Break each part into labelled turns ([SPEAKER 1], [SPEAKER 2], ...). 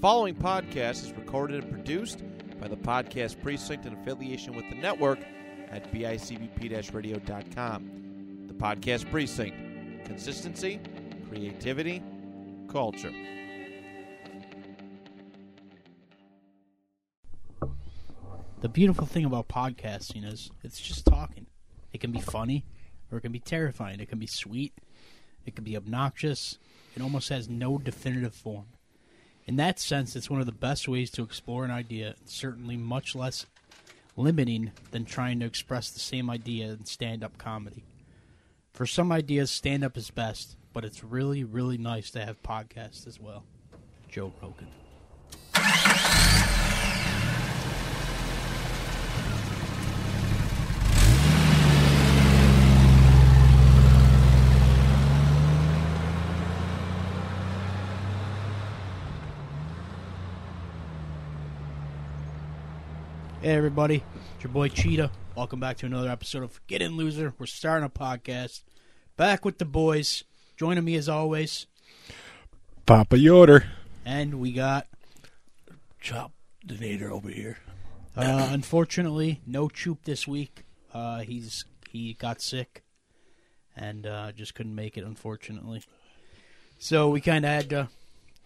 [SPEAKER 1] following podcast is recorded and produced by the Podcast Precinct in affiliation with the network at bicbp radio.com. The Podcast Precinct consistency, creativity, culture.
[SPEAKER 2] The beautiful thing about podcasting is it's just talking. It can be funny or it can be terrifying. It can be sweet. It can be obnoxious. It almost has no definitive form. In that sense, it's one of the best ways to explore an idea, certainly much less limiting than trying to express the same idea in stand up comedy. For some ideas, stand up is best, but it's really, really nice to have podcasts as well. Joe Rogan. Hey everybody, it's your boy Cheetah. Welcome back to another episode of Get In Loser. We're starting a podcast. Back with the boys. Joining me as always.
[SPEAKER 3] Papa Yoder.
[SPEAKER 2] And we got
[SPEAKER 4] Chop the Nader over here.
[SPEAKER 2] uh, unfortunately no Chup this week. Uh, he's he got sick and uh, just couldn't make it unfortunately. So we kind of had to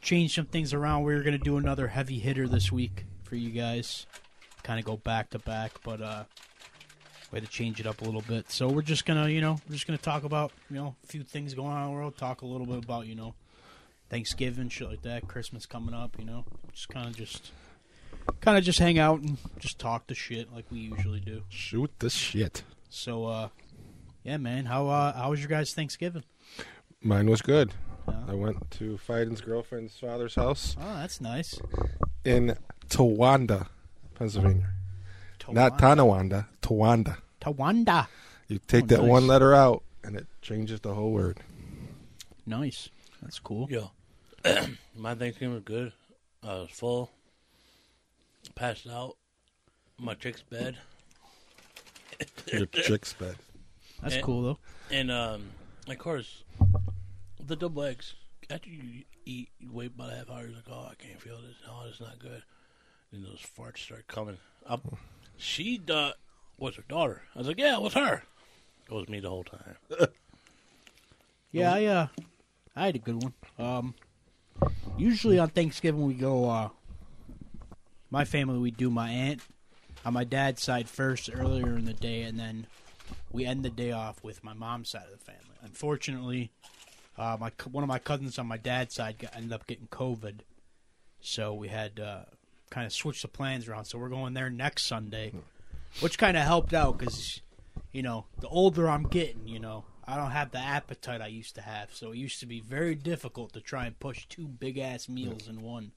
[SPEAKER 2] change some things around. We were going to do another heavy hitter this week for you guys. Kind of go back to back, but uh we had to change it up a little bit. So we're just gonna, you know, we're just gonna talk about, you know, a few things going on in the world. Talk a little bit about, you know, Thanksgiving, shit like that, Christmas coming up. You know, just kind of just, kind of just hang out and just talk the shit like we usually do.
[SPEAKER 3] Shoot the shit.
[SPEAKER 2] So, uh, yeah, man, how uh, how was your guys' Thanksgiving?
[SPEAKER 3] Mine was good.
[SPEAKER 2] Yeah.
[SPEAKER 3] I went to Fiden's girlfriend's father's house
[SPEAKER 2] Oh, that's nice.
[SPEAKER 3] in Towanda, Pennsylvania. Not Tonawanda, Towanda.
[SPEAKER 2] Tawanda.
[SPEAKER 3] You take
[SPEAKER 2] Oh,
[SPEAKER 3] that
[SPEAKER 2] nice.
[SPEAKER 3] one letter out, and it changes the whole word.
[SPEAKER 2] Nice. That's cool.
[SPEAKER 4] Yo, my Thanksgiving was good. I was full. Passed out. My chick's bed.
[SPEAKER 3] Your chick's bed.
[SPEAKER 2] That's
[SPEAKER 4] Eh.
[SPEAKER 2] cool though.
[SPEAKER 4] And, um, of course, the double eggs. After you eat, you wait about a half hour. You're like, oh, I can't feel this. Oh, it's not good. Those farts start coming up. She uh, was her daughter. I was like, yeah, it was her. It was me the whole time.
[SPEAKER 2] Yeah, I uh, I had a good one. Um, usually on Thanksgiving we go. Uh, my family we do my aunt on my dad's side first earlier in the day, and then we end the day off with my mom's side of the family. Unfortunately, uh, my one of my cousins on my dad's side got, ended up getting COVID, so we had uh, kind of switch the plans around. So we're going there next Sunday, which kind of helped out because you know, the older I'm getting, you know, I don't have the appetite I used to have. So it used to be very difficult to try and push two big ass meals in one.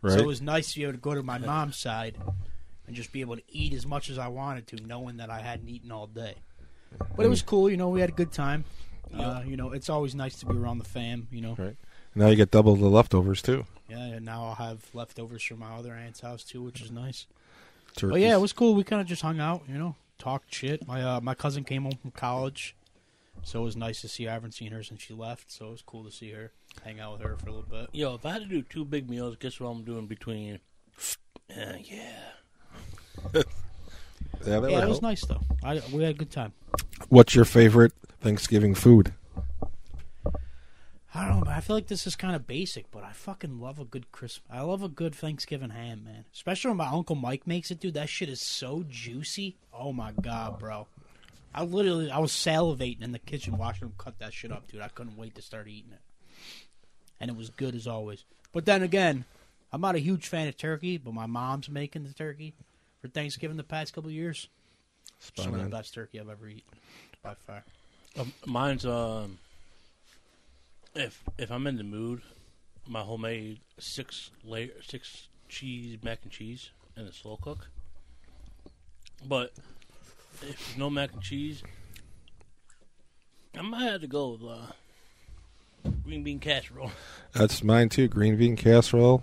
[SPEAKER 3] Right?
[SPEAKER 2] So it was nice to be able to go to my mom's side and just be able to eat as much as I wanted to, knowing that I hadn't eaten all day. But it was cool, you know, we had a good time. Uh, you know, it's always nice to be around the fam, you know.
[SPEAKER 3] right. Now you get double the leftovers, too.
[SPEAKER 2] Yeah, and now I'll have leftovers from my other aunt's house too, which is nice.
[SPEAKER 3] Turkeys.
[SPEAKER 2] But yeah, it was cool. We kind of just hung out, you know, talked shit. My uh, my cousin came home from college, so it was nice to see her. I haven't seen her since she left, so it was cool to see her, hang out with her for a little bit.
[SPEAKER 4] Yo, if I had to do two big meals, guess what I'm doing between? Uh, yeah.
[SPEAKER 3] Yeah, that
[SPEAKER 2] yeah, it was nice though. I we had a good time.
[SPEAKER 3] What's your favorite Thanksgiving food?
[SPEAKER 2] I don't know, but I feel like this is kind of basic, but I fucking love a good Christmas. I love a good Thanksgiving ham, man. Especially when my uncle Mike makes it, dude. That shit is so juicy. Oh my god, bro. I literally, I was salivating in the kitchen watching him cut that shit up, dude. I couldn't wait to start eating it, and it was good as always. But then again, I'm not a huge fan of turkey, but my mom's making the turkey for Thanksgiving the past couple of years.
[SPEAKER 3] Spot
[SPEAKER 2] Some of the best turkey I've ever eaten, by far.
[SPEAKER 4] Um, mine's um. If if I'm in the mood, my homemade six layer six cheese mac and cheese in a slow cook. But if there's no mac and cheese, I might have to go with uh, green bean casserole.
[SPEAKER 3] That's mine, too. Green bean casserole.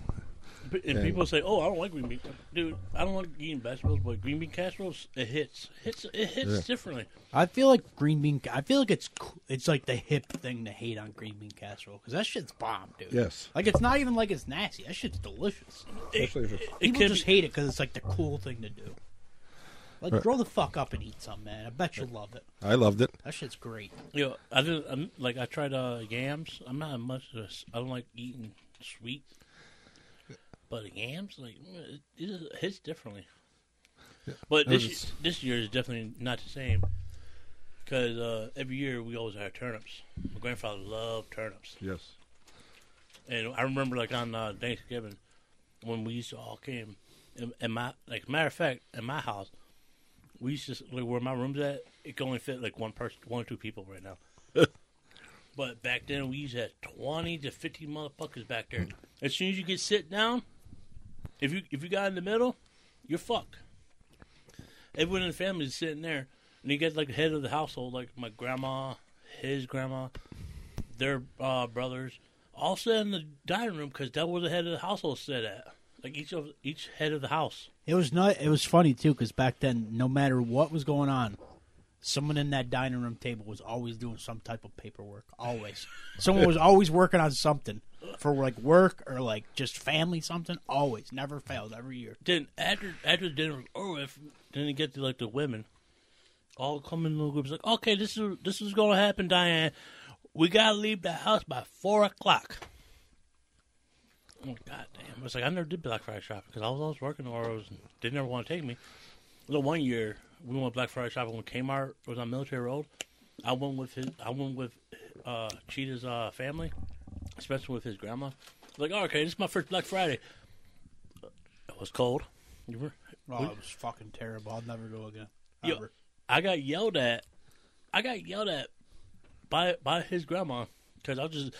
[SPEAKER 4] P- And
[SPEAKER 3] And-
[SPEAKER 4] people say, "Oh, I don't like green bean." Dude, I don't like eating vegetables, but green bean casserole it hits, hits, it hits
[SPEAKER 3] Yeah.
[SPEAKER 4] differently.
[SPEAKER 2] I feel like green bean. I feel like it's it's like the hip thing to hate on green bean casserole because that shit's bomb, dude.
[SPEAKER 3] Yes.
[SPEAKER 2] Like it's not even like it's nasty. That shit's delicious.
[SPEAKER 3] Especially
[SPEAKER 4] It
[SPEAKER 2] People
[SPEAKER 4] can
[SPEAKER 2] just
[SPEAKER 4] be-
[SPEAKER 2] hate it because it's like the cool thing to do. Like
[SPEAKER 3] Right.
[SPEAKER 2] grow the fuck up and eat some, man. I bet you'll love it.
[SPEAKER 3] I loved it.
[SPEAKER 2] That shit's great.
[SPEAKER 4] You know, I did. I'm, like I tried uh, yams. I'm not much. Of a s- I don't like eating sweet, but the yams like it, it hits differently. But this y- this year is definitely not the same because uh, every year we always have turnips. My grandfather loved turnips,
[SPEAKER 3] Yes.
[SPEAKER 4] and I remember like on uh, Thanksgiving when we used to all came. In, in my like matter of fact, in my house, we used to like where my room's at. It can only fit like one person, one or two people right now. But back then, we used to have 20 to 50 motherfuckers back there. As soon as you get sit down, if you if you got in the middle, you're fucked. Everyone in the family is sitting there, and you get like the head of the household, like my grandma, his grandma, their uh, brothers, all sit in the dining room because that was the head of the household sit at. Like each of each head of the house.
[SPEAKER 2] It was not. It was funny too because back then, no matter what was going on, someone in that dining room table was always doing some type of paperwork. Always, someone was always working on something for like work or like just family something. Always, never failed every year.
[SPEAKER 4] Then after after dinner was over, with, then you get to like the women, all come in little groups. Like, okay, this is this is gonna happen, Diane. We gotta leave the house by four o'clock. Oh god damn! I was like, I never did Black Friday shopping because I was always working or I was, they never want to take me. The one year we went Black Friday shopping when Kmart was on Military Road. I went with his. I went with uh, Cheetah's uh, family, especially with his grandma. Like, oh, okay, this is my first Black Friday. It was cold. You were,
[SPEAKER 2] Oh, it was fucking terrible. I'll never go again.
[SPEAKER 4] Yo,
[SPEAKER 2] Ever.
[SPEAKER 4] I got yelled at. I got yelled at by by his grandma because I was just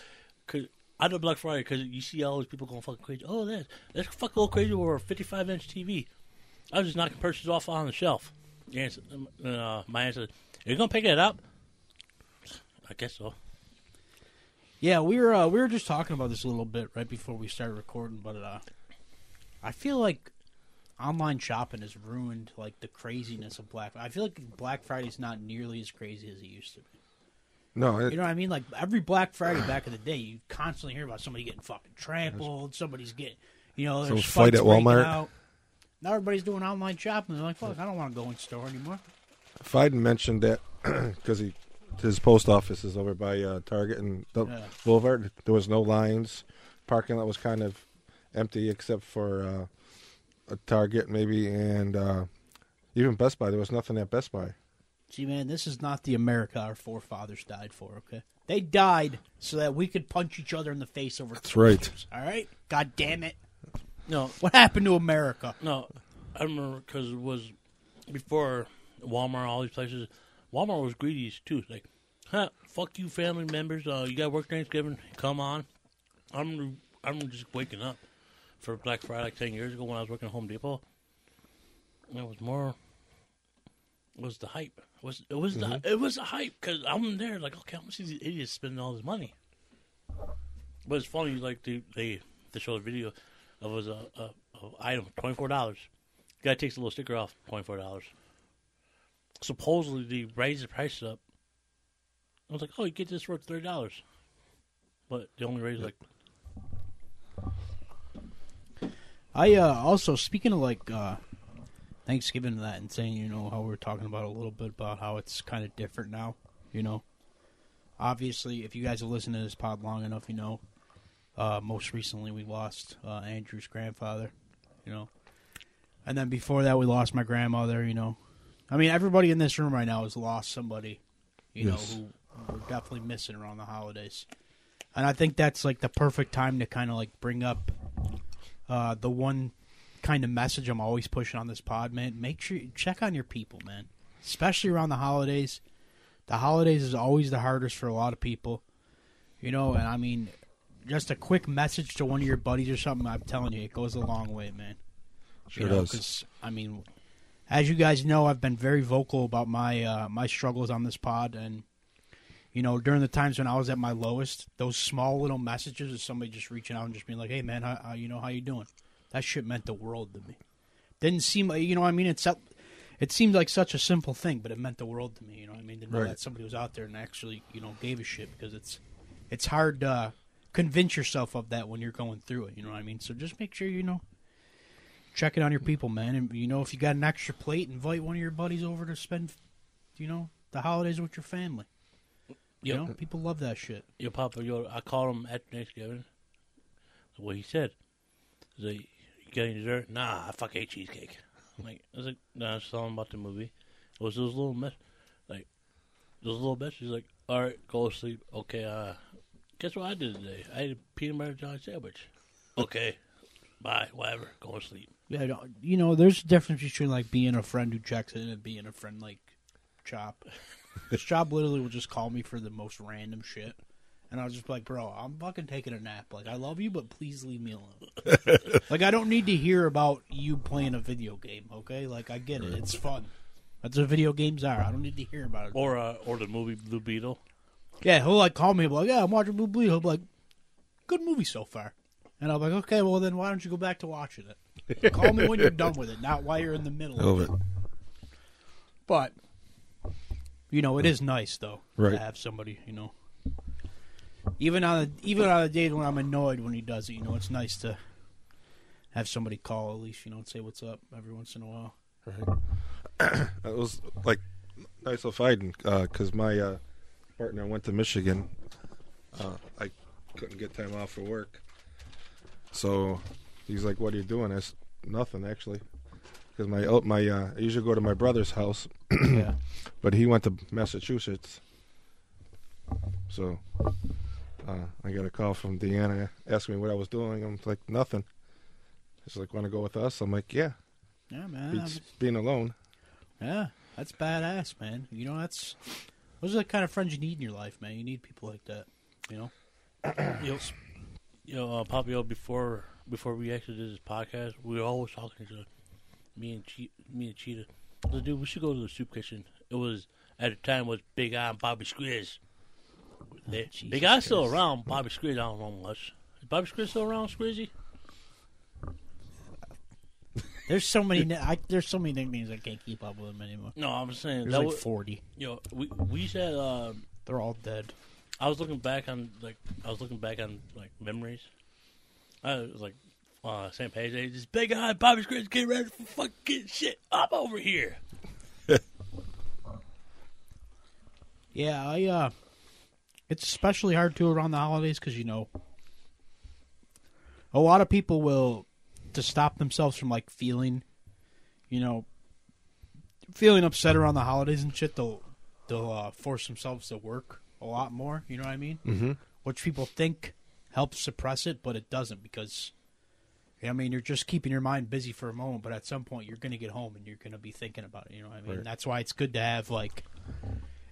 [SPEAKER 4] cause I know Black Friday because you see all these people going fucking crazy. Oh, that that's fucking go crazy over a 55 inch TV. I was just knocking purchases off on the shelf. And uh, my answer, "Are you gonna pick it up?" I guess so.
[SPEAKER 2] Yeah, we were uh, we were just talking about this a little bit right before we started recording, but uh, I feel like online shopping has ruined like the craziness of Black. I feel like Black Friday's not nearly as crazy as it used to be.
[SPEAKER 3] No, it,
[SPEAKER 2] You know what I mean? Like every Black Friday back in the day, you constantly hear about somebody getting fucking trampled, somebody's getting, you know, there's
[SPEAKER 3] fight at Walmart.
[SPEAKER 2] Out. Now everybody's doing online shopping. They're like, "Fuck, I don't want to go in store anymore."
[SPEAKER 3] Fiden mentioned that because he his post office is over by uh, Target and the
[SPEAKER 2] Yeah.
[SPEAKER 3] Boulevard. There was no lines. Parking lot was kind of empty except for uh, a Target maybe and uh, even Best Buy. There was nothing at Best Buy.
[SPEAKER 2] See, man, this is not the America our forefathers died for. Okay, they died so that we could punch each other in the face over.
[SPEAKER 3] That's right.
[SPEAKER 2] All right, God damn it!
[SPEAKER 4] No,
[SPEAKER 2] What happened to America?
[SPEAKER 4] No, I remember because it was before Walmart, all these places. Walmart was greedy too. Like, huh? Fuck you, family members. Uh, you got to work Thanksgiving. Come on. I'm I remember just waking up for Black Friday like ten years ago when I was working at Home Depot. It was more. It was the hype. It was it was the mm-hmm. it was the hype because I'm there like okay I'm gonna see these idiots spending all this money. But it's funny like they they they show a video of was a, a, a item twenty four dollars. Guy takes a little sticker off twenty four dollars. Supposedly they raised the price up. I was like, oh, you get this for thirty dollars, but they only raised like
[SPEAKER 2] I uh, also speaking of like uh, Thanksgiving and that, and saying you know how we're talking about a little bit about how it's kind of different now. You know, obviously, if you guys have listened to this pod long enough, you know. Uh, most recently, we lost uh, Andrew's grandfather. You know, and then before that, we lost my grandmother. You know, I mean, everybody in this room right now has lost somebody. You
[SPEAKER 3] Yes.
[SPEAKER 2] know, who we're definitely missing around the holidays. And I think that's like the perfect time to kind of like bring up uh, the one kind of message I'm always pushing on this pod, man. Make sure you check on your people, man. Especially around the holidays. The holidays is always the hardest for a lot of people. You know, and I mean, just a quick message to one of your buddies or something, I'm telling you, it goes a long way, man.
[SPEAKER 3] Sure
[SPEAKER 2] You know,
[SPEAKER 3] does.
[SPEAKER 2] I mean, as you guys know, I've been very vocal about my uh, my struggles on this pod, and you know, during the times when I was at my lowest, those small little messages of somebody just reaching out and just being like, "Hey, man, how, how you know how you doing?" That shit meant the world to me. Didn't seem like you know. what I mean, it's it seemed like such a simple thing, but it meant the world to me. You know, what I mean, to know
[SPEAKER 3] Right.
[SPEAKER 2] that somebody was out there and actually you know gave a shit because it's it's hard to uh, convince yourself of that when you're going through it. You know what I mean? So just make sure you know check it on your people, man. And you know, if you got an extra plate, invite one of your buddies over to spend, you know, the holidays with your family. You
[SPEAKER 4] Yep.
[SPEAKER 2] know, people love that shit.
[SPEAKER 4] Your Papa, yo, I called him after Thanksgiving. What he said. He's like, you got any dessert? Nah, I fuck ate cheesecake. I'm like, I was like, nah, I was telling him about the movie. It was those little mess, like, those little bitch. He's like, all right, go to sleep. Okay, uh, guess what I did today? I ate a peanut butter jelly sandwich. Okay, bye, whatever, go to sleep.
[SPEAKER 2] Yeah, you know, there's a difference between like being a friend who checks in and being a friend like Chop. 'Cause Chop literally will just call me for the most random shit. And I'll just be like, bro, I'm fucking taking a nap. Like, I love you, but please leave me alone. like, I don't need to hear about you playing a video game, okay? Like, I get it. It's fun. That's what video games are. I don't need to hear about it.
[SPEAKER 4] Or, uh, or the movie Blue Beetle.
[SPEAKER 2] Yeah, he'll like call me, like, yeah, I'm watching Blue Beetle. He'll be like, good movie so far. And I'm like, okay, well, then why don't you go back to watching it? call me when you're done with it, not while you're in the middle of it. But you know, it is nice though
[SPEAKER 3] Right.
[SPEAKER 2] to have somebody. You know, even on a, even on a day when I'm annoyed when he does it, you know, it's nice to have somebody call at least, you know, and say what's up every once in a while.
[SPEAKER 3] It was like nice of fighting because my uh, partner went to Michigan. Uh, I couldn't get time off for work, so he's like, "What are you doing?" I said, "Nothing actually." Because my oh, my uh, I usually go to my brother's house,
[SPEAKER 2] yeah,
[SPEAKER 3] but he went to Massachusetts, so uh, I got a call from Deanna asking me what I was doing. I'm like, "Nothing." She's like, "Want to go with us?" I'm like, "Yeah."
[SPEAKER 2] yeah, man,
[SPEAKER 3] Beats being alone.
[SPEAKER 2] yeah, that's badass, man. You know, that's those are the kind of friends you need in your life, man. You need people like that. You know,
[SPEAKER 4] Yo, yo, uh, Papa, yo, before before we actually did this podcast, we were always talking to me and che- me and Cheetah. Like, dude, we should go to the soup kitchen. It was at the time was Big Eye and Bobby Squeeze. They,
[SPEAKER 2] Jesus
[SPEAKER 4] Big Eye's still around. Bobby Squeeze, I don't know much. Is Bobby Squeeze still around, Squeezy?
[SPEAKER 2] there's so many, ni- I, there's so many nicknames I can't keep up with them anymore.
[SPEAKER 4] No, I'm saying
[SPEAKER 2] There's like
[SPEAKER 4] was,
[SPEAKER 2] forty.
[SPEAKER 4] yo. We we said uh,
[SPEAKER 2] They're all dead.
[SPEAKER 4] I was looking back on like I was looking back on like memories. I was like uh, St. Page Day, this big eye Bobby Squeeze get ready for fucking shit up over here.
[SPEAKER 2] Yeah, I uh it's especially hard to around the holidays cuz you know a lot of people will to stop themselves from like feeling you know feeling upset around the holidays and shit they'll they'll uh, force themselves to work a lot more, you know what I mean?
[SPEAKER 3] Mm-hmm.
[SPEAKER 2] Which people think helps suppress it, but it doesn't because I mean, you're just keeping your mind busy for a moment, but at some point you're going to get home and you're going to be thinking about it. You know what I mean?
[SPEAKER 3] Right.
[SPEAKER 2] That's why it's good to have like,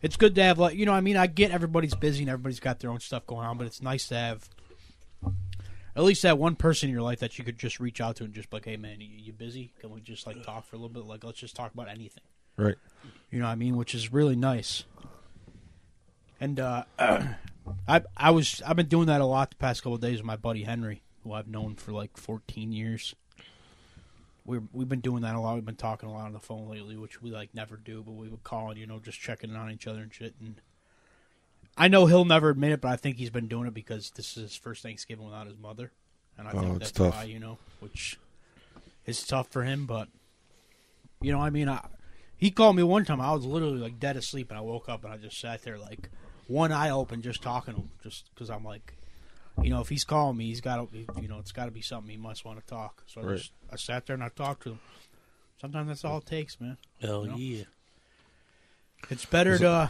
[SPEAKER 2] it's good to have like, you know, what I mean, I get everybody's busy and everybody's got their own stuff going on, but it's nice to have at least that one person in your life that you could just reach out to and just be like, hey man, you, you busy? Can we just like talk for a little bit? Like, let's just talk about anything.
[SPEAKER 3] Right.
[SPEAKER 2] You know what I mean? Which is really nice. And uh, I I was I've been doing that a lot the past couple of days with my buddy Henry, who I've known for like 14 years. We're we've been doing that a lot. We've been talking a lot on the phone lately, which we like never do, but we would call and you know just checking in on each other and shit. And I know he'll never admit it, but I think he's been doing it because this is his first Thanksgiving without his mother, and I
[SPEAKER 3] Oh,
[SPEAKER 2] think
[SPEAKER 3] it's
[SPEAKER 2] that's
[SPEAKER 3] tough.
[SPEAKER 2] why you know, which is tough for him. But you know, I mean, I, he called me one time. I was literally like dead asleep, and I woke up and I just sat there like one eye open, just talking to him, just because I'm like, you know, if he's calling me, he's got to, you know, it's got to be something he must want to talk. So I
[SPEAKER 3] Right.
[SPEAKER 2] just I sat there and I talked to him. Sometimes that's all it takes, man.
[SPEAKER 4] Hell
[SPEAKER 2] know?
[SPEAKER 4] yeah.
[SPEAKER 2] It's better to, uh,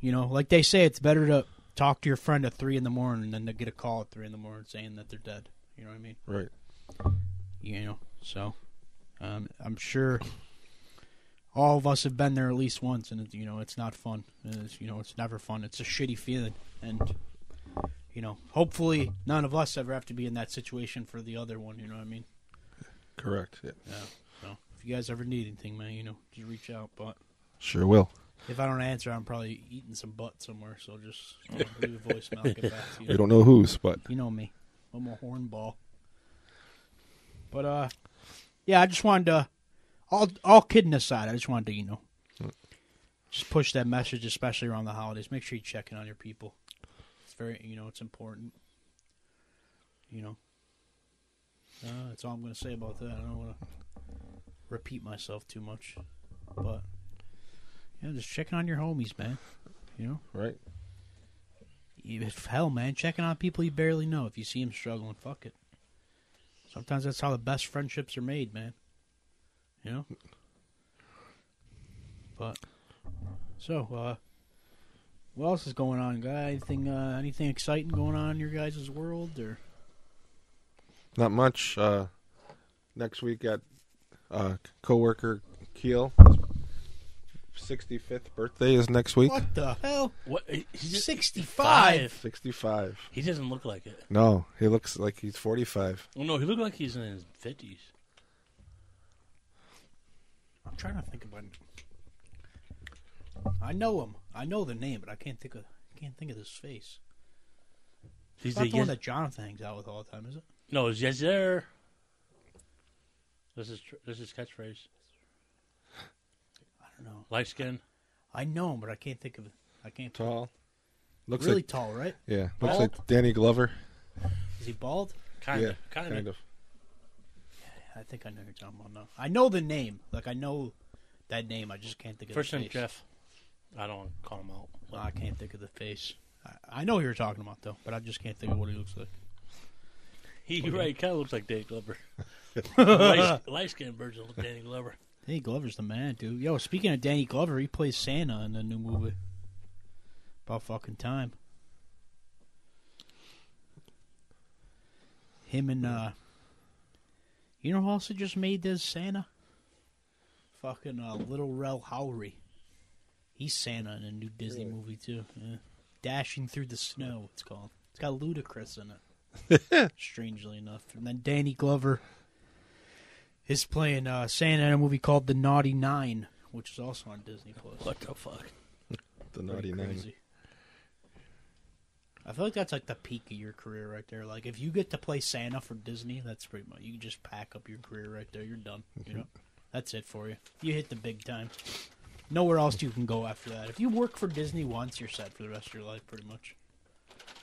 [SPEAKER 2] you know, like they say, it's better to talk to your friend at three in the morning than to get a call at three in the morning saying that they're dead. You know what I mean?
[SPEAKER 3] Right.
[SPEAKER 2] you know so um, i'm sure all of us have been there at least once and it's, you know it's not fun it's, you know it's never fun it's a shitty feeling and you know hopefully none of us ever have to be in that situation for the other one you know what i mean
[SPEAKER 3] Correct. Yeah.
[SPEAKER 2] yeah so if you guys ever need anything man you know just reach out but
[SPEAKER 3] Sure will.
[SPEAKER 2] if i don't answer i'm probably eating some butt somewhere so just you know, leave a voicemail get back to you
[SPEAKER 3] don't know whose, but
[SPEAKER 2] you know me i'm a hornball But uh, yeah, I just wanted to. All all kidding aside, I just wanted to you know, just push that message, especially around the holidays. Make sure you check in on your people. It's very you know it's important. You know. Uh, that's all I'm going to say about that. I don't want to repeat myself too much, but yeah, just checking on your homies, man. You know.
[SPEAKER 3] Right.
[SPEAKER 2] If hell, man, checking on people you barely know. If you see them struggling, fuck it. Sometimes that's how the best friendships are made, man. You know. But so, uh, what else is going on, guy? Anything, uh, anything exciting going on in your guys' world, or
[SPEAKER 3] Not much. Uh, next week at uh, coworker Keel. 65th birthday is next week.
[SPEAKER 2] what the hell?
[SPEAKER 4] What? He's
[SPEAKER 2] Sixty-five.
[SPEAKER 3] 65.
[SPEAKER 4] He doesn't look like it.
[SPEAKER 3] No, he looks like he's 45.
[SPEAKER 4] Well, no, he looked like he's in his fifties.
[SPEAKER 2] I'm trying to think about. I know him. I know the name, but I can't think of. Can't think of his face.
[SPEAKER 4] He's
[SPEAKER 2] It's not
[SPEAKER 4] the
[SPEAKER 2] the one that Jonathan hangs out with all the time, is it?
[SPEAKER 4] no, it's yes sir. This is tr- this is catchphrase.
[SPEAKER 2] I don't know.
[SPEAKER 4] Light skin.
[SPEAKER 2] I know him, but I can't think of it. I can't.
[SPEAKER 3] Tall. Looks
[SPEAKER 2] really
[SPEAKER 3] like
[SPEAKER 2] tall, right?
[SPEAKER 3] yeah, looks
[SPEAKER 4] Bald?
[SPEAKER 3] like Danny Glover.
[SPEAKER 2] Is he bald?
[SPEAKER 4] Kind
[SPEAKER 3] yeah,
[SPEAKER 4] of. Kind
[SPEAKER 3] kind
[SPEAKER 4] of.
[SPEAKER 3] Of.
[SPEAKER 2] I think I know who you're talking about now. I know the name. Like I know that name. I just can't think of
[SPEAKER 4] First
[SPEAKER 2] the
[SPEAKER 4] name
[SPEAKER 2] face.
[SPEAKER 4] Jeff. I don't call him out.
[SPEAKER 2] No, I can't think of the face. I, I know who you're talking about though, but I just can't think of what he looks like.
[SPEAKER 4] He right kind of looks like Danny Glover. light, light skinned version of Danny Glover.
[SPEAKER 2] Danny Glover's the man, dude. Yo, speaking of Danny Glover, he plays Santa in the new movie. About fucking time. Him and uh You know who also just made this Santa? Fucking uh Lil Rel Howery. He's Santa in a new Disney movie too. Yeah. Dashing through the snow, it's called. It's got Ludacris in it. Strangely enough. And then Danny Glover is playing uh, Santa in a movie called The Naughty Nine, which is also on Disney Plus.
[SPEAKER 4] What the fuck?
[SPEAKER 3] The
[SPEAKER 2] Pretty
[SPEAKER 3] naughty nine.
[SPEAKER 2] Crazy. I feel like that's like the peak of your career right there. Like if you get to play Santa for Disney, that's pretty much you can just pack up your career right there. You're done. You mm-hmm. know, that's it for you. You hit the big time. Nowhere else you can go after that. If you work for Disney once, you're set for the rest of your life, pretty much.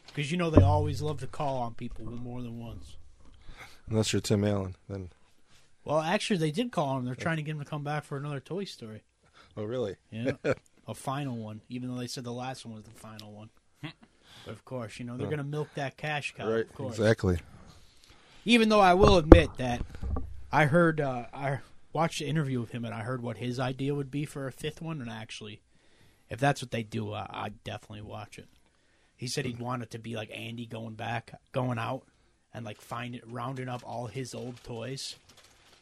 [SPEAKER 2] Because you know they always love to call on people more than once.
[SPEAKER 3] Unless you're Tim Allen, then.
[SPEAKER 2] Well, actually, they did call him. They're trying to get him to come back for another Toy Story.
[SPEAKER 3] Oh, really?
[SPEAKER 2] Yeah, a final one. Even though they said the last one was the final one. Hmm. Of course, you know they're gonna milk that cash cow.
[SPEAKER 3] right.
[SPEAKER 2] Of course.
[SPEAKER 3] Exactly.
[SPEAKER 2] Even though I will admit that I heard uh, I watched the interview with him and I heard what his idea would be for a fifth one, and actually, if that's what they do, uh, I'd definitely watch it. He said he'd want it to be like Andy going back, going out, and like find it, rounding up all his old toys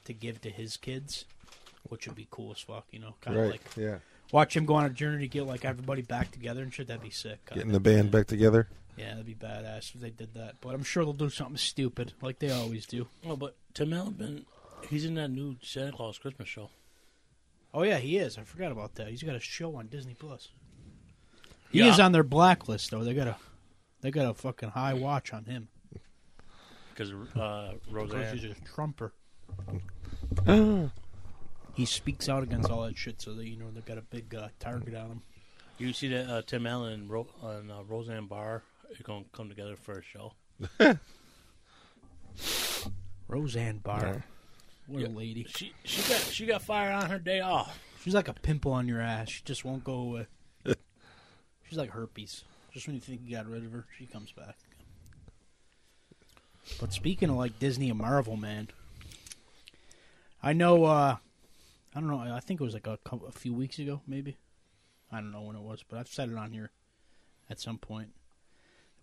[SPEAKER 2] to give to his kids, which would be cool as fuck. You know, kind of
[SPEAKER 3] Right.
[SPEAKER 2] like
[SPEAKER 3] yeah.
[SPEAKER 2] Watch him go on a journey to get like everybody back together and shit. That'd be sick.
[SPEAKER 3] Getting the band back together.
[SPEAKER 2] Yeah, that'd be badass if they did that. But I'm sure they'll do something stupid like they always do.
[SPEAKER 4] Oh, but Tim Allen he's in that new Santa Claus Christmas show.
[SPEAKER 2] Oh yeah, he is. I forgot about that. He's got a show on Disney Plus. He
[SPEAKER 4] Yeah.
[SPEAKER 2] is on their blacklist though. They got a they got a fucking high watch on him
[SPEAKER 4] because uh,
[SPEAKER 2] because
[SPEAKER 4] Roseanne.
[SPEAKER 2] he's a trumper. He speaks out against all that shit, so that you know they've got a big uh, target on him.
[SPEAKER 4] You see that uh, Tim Allen and, Ro- and uh, Roseanne Barr are going to come together for a show.
[SPEAKER 2] Roseanne Barr,
[SPEAKER 3] Yeah.
[SPEAKER 2] what
[SPEAKER 4] Yeah.
[SPEAKER 2] a lady.
[SPEAKER 4] She she got she got fired on her day off.
[SPEAKER 2] She's like a pimple on your ass. She just won't go away. She's like herpes. Just when you think you got rid of her, she comes back. But speaking of like Disney and Marvel, man, I know. uh I don't know. I think it was like a, couple, a few weeks ago, maybe. I don't know when it was, but I've said it on here at some point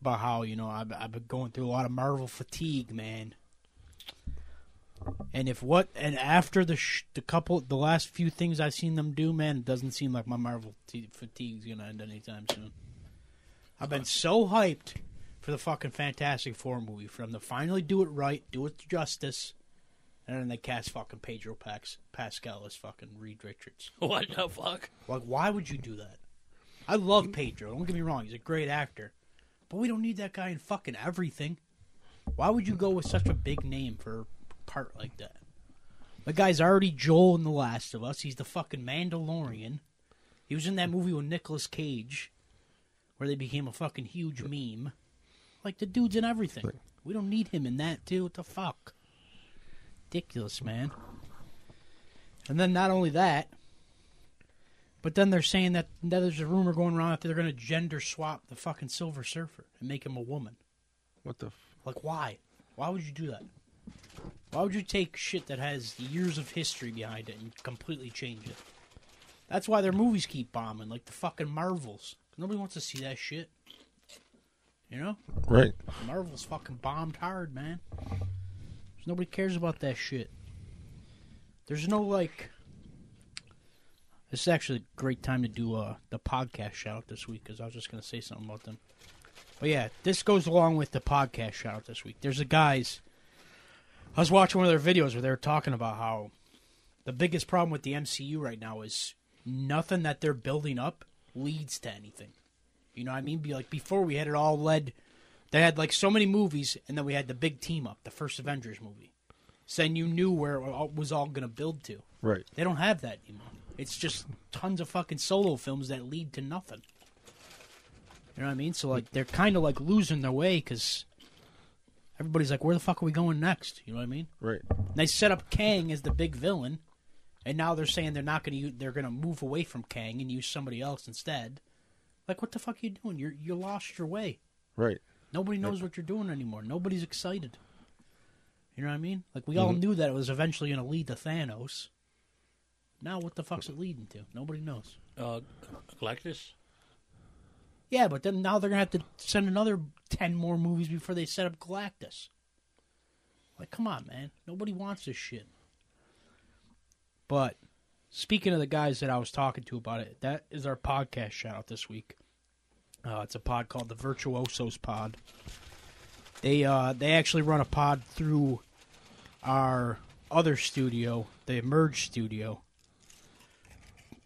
[SPEAKER 2] about how you know I've, I've been going through a lot of Marvel fatigue, man. And if what and after the sh- the couple the last few things I've seen them do, man, it doesn't seem like my Marvel t- fatigue's gonna end anytime soon. I've been so hyped for the fucking Fantastic Four movie for them to finally do it right, do it justice, and then they cast fucking Pedro Pax Pascal as fucking Reed Richards.
[SPEAKER 4] What the fuck?
[SPEAKER 2] Like, why would you do that? I love Pedro. Don't get me wrong; he's a great actor, but we don't need that guy in fucking everything. Why would you go with such a big name for a part like that. The guy's already Joel in The Last of Us. He's the fucking Mandalorian. He was in that movie with Nicolas Cage, where they became a fucking huge meme. Like the dude's in everything. We don't need him in that too. What the fuck? Ridiculous, man. And then not only that, but then they're saying that, that there's a rumor going around that they're going to gender swap the fucking Silver Surfer and make him a woman.
[SPEAKER 3] What the? F-
[SPEAKER 2] Like, why? Why would you do that? Why would you take shit that has years of history behind it and completely change it? That's why their movies keep bombing, like the fucking Marvels. Nobody wants to see that shit. You know?
[SPEAKER 3] right.
[SPEAKER 2] Marvel's fucking bombed hard, man. Nobody cares about that shit. There's no like. This is actually a great time to do uh, the podcast shout out this week because I was just going to say something about them. But yeah, this goes along with the podcast shout out this week. There's a guys. I was watching one of their videos where they were talking about how the biggest problem with the MCU right now is nothing that they're building up leads to anything. You know what I mean? Be like before we had it all led. They had like so many movies, and then we had the big team up, the first Avengers movie. So then you knew where it was all going to build to.
[SPEAKER 3] Right.
[SPEAKER 2] They don't have that anymore. It's just tons of fucking solo films that lead to nothing. You know what I mean? So like they're kind of like losing their way because everybody's like, "Where the fuck are we going next?" You know what I mean?
[SPEAKER 3] Right.
[SPEAKER 2] And they set up Kang as the big villain, and now they're saying they're not going to. They're going to move away from Kang and use somebody else instead. Like, what the fuck are you doing? You're you lost your way.
[SPEAKER 3] Right.
[SPEAKER 2] Nobody knows what you're doing anymore. Nobody's excited. You know what I mean? Like we all knew that it was eventually going to lead to Thanos. Now what the fuck's it leading to? Nobody knows.
[SPEAKER 4] Uh, Galactus.
[SPEAKER 2] Yeah, but then now they're gonna have to send another ten more movies before they set up Galactus. Like, come on, man. Nobody wants this shit. But speaking of the guys that I was talking to about it, that is our podcast shout out this week. Uh, it's a pod called the Virtuosos Pod. They uh, they actually run a pod through our other studio, the Emerge Studio.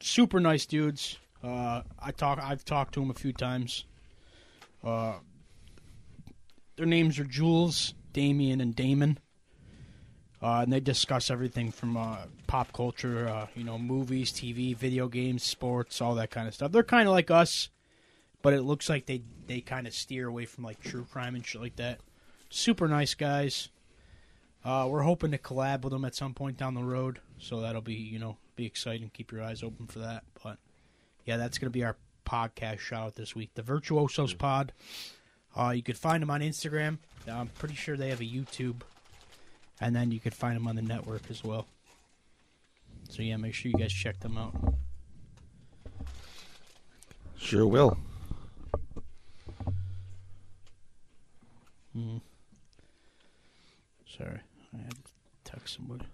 [SPEAKER 2] Super nice dudes. Uh, I talk. I've talked to them a few times. Uh, their names are Jules, Damien, and Damon. Uh, and they discuss everything from uh, pop culture, uh, you know, movies, TV, video games, sports, all that kind of stuff. They're kind of like us, but it looks like they they kind of steer away from like true crime and shit like that. Super nice guys. Uh, we're hoping to collab with them at some point down the road, so that'll be you know be exciting. Keep your eyes open for that. But yeah, that's gonna be our podcast shout out this week. The Virtuosos Pod. Uh, you could find them on Instagram. I'm pretty sure they have a YouTube, and then you could find them on the network as well. So yeah, make sure you guys check them out.
[SPEAKER 3] Sure will.
[SPEAKER 2] Sorry, I had to text somebody.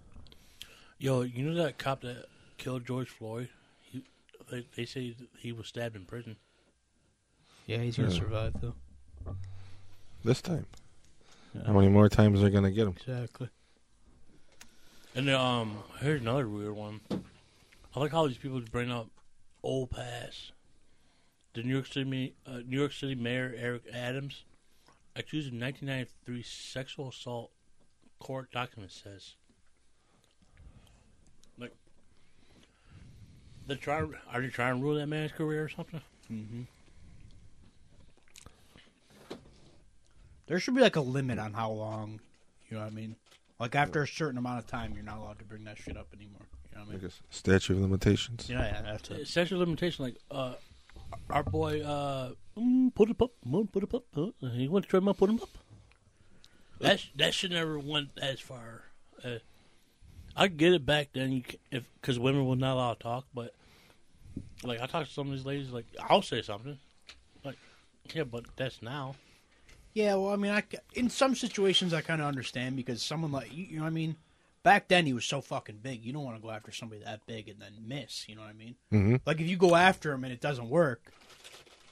[SPEAKER 4] Yo, you know that cop that killed George Floyd? He, they, they say he was stabbed in prison.
[SPEAKER 2] Yeah, he's gonna
[SPEAKER 3] Yeah.
[SPEAKER 2] survive though.
[SPEAKER 3] This time.
[SPEAKER 2] Yeah.
[SPEAKER 3] How many more times are gonna get him?
[SPEAKER 2] Exactly.
[SPEAKER 4] And um, here's another weird one. I like how these people bring up old pass. The New York City, uh, New York City Mayor Eric Adams accused of 1993 sexual assault. Court document says, like, they're trying. Are they trying to ruin that man's career or something?
[SPEAKER 2] Mm-hmm. There should be like a limit on how long. You know what I mean? Like after a certain amount of time, you're not allowed to bring that shit up anymore. You know what I
[SPEAKER 3] Like
[SPEAKER 2] mean?
[SPEAKER 3] a statute of limitations.
[SPEAKER 2] Yeah, yeah, that's it.
[SPEAKER 4] Statute of limitation, like, uh, our boy, uh, mm, put it up, mm, put it up. Uh, he went to try to put him up. That that should never went as far. Uh, I get it back then, if because women were not allowed to talk, but like I talked to some of these ladies, like I'll say something, like yeah, but that's now.
[SPEAKER 2] Yeah, well, I mean, I c- in some situations I kind of understand because someone like you, you know, what I mean, back then he was so fucking big. You don't want to go after somebody that big and then miss. You know what I mean?
[SPEAKER 3] Mm-hmm.
[SPEAKER 2] Like if you go after him and it doesn't work,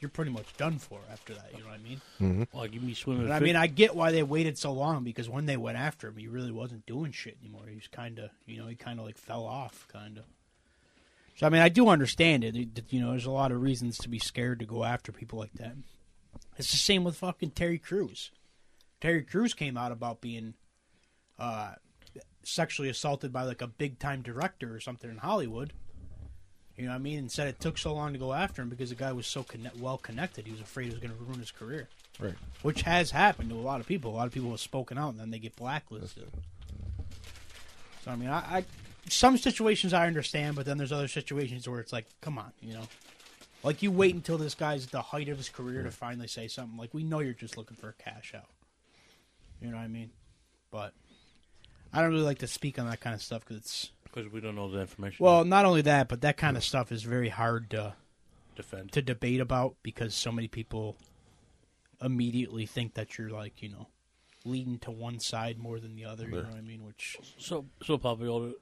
[SPEAKER 2] you're pretty much done for after that. You know what I mean?
[SPEAKER 3] Mm-hmm.
[SPEAKER 4] Like you be swimming.
[SPEAKER 2] I mean, I get why they waited so long because when they went after him, he really wasn't doing shit anymore. He was kind of, you know, he kind of like fell off, kind of. So I mean, I do understand it. It- You know, there's a lot of reasons to be scared to go after people like that. It's the same with fucking Terry Crews. Terry Crews came out about being uh, sexually assaulted by like a big time director or something in Hollywood. You know what I mean? And said it took so long to go after him because the guy was so conne- well connected. He was afraid it was going to ruin his career,
[SPEAKER 3] Right.
[SPEAKER 2] which has happened to a lot of people. A lot of people have spoken out and then they get blacklisted. So I mean, I, I some situations I understand, but then there's other situations where it's like, come on, you know, like you wait until this guy's at the height of his career to finally say something. Like we know you're just looking for a cash out. You know what I mean? But I don't really like to speak on that kind of stuff because it's
[SPEAKER 4] because we don't know the information.
[SPEAKER 2] well, not only that, but that kind of stuff is very hard to
[SPEAKER 4] defend.
[SPEAKER 2] to debate about because so many people immediately think that you're like you know leading to one side more than the other. You know what I mean? Which
[SPEAKER 4] So, so Papa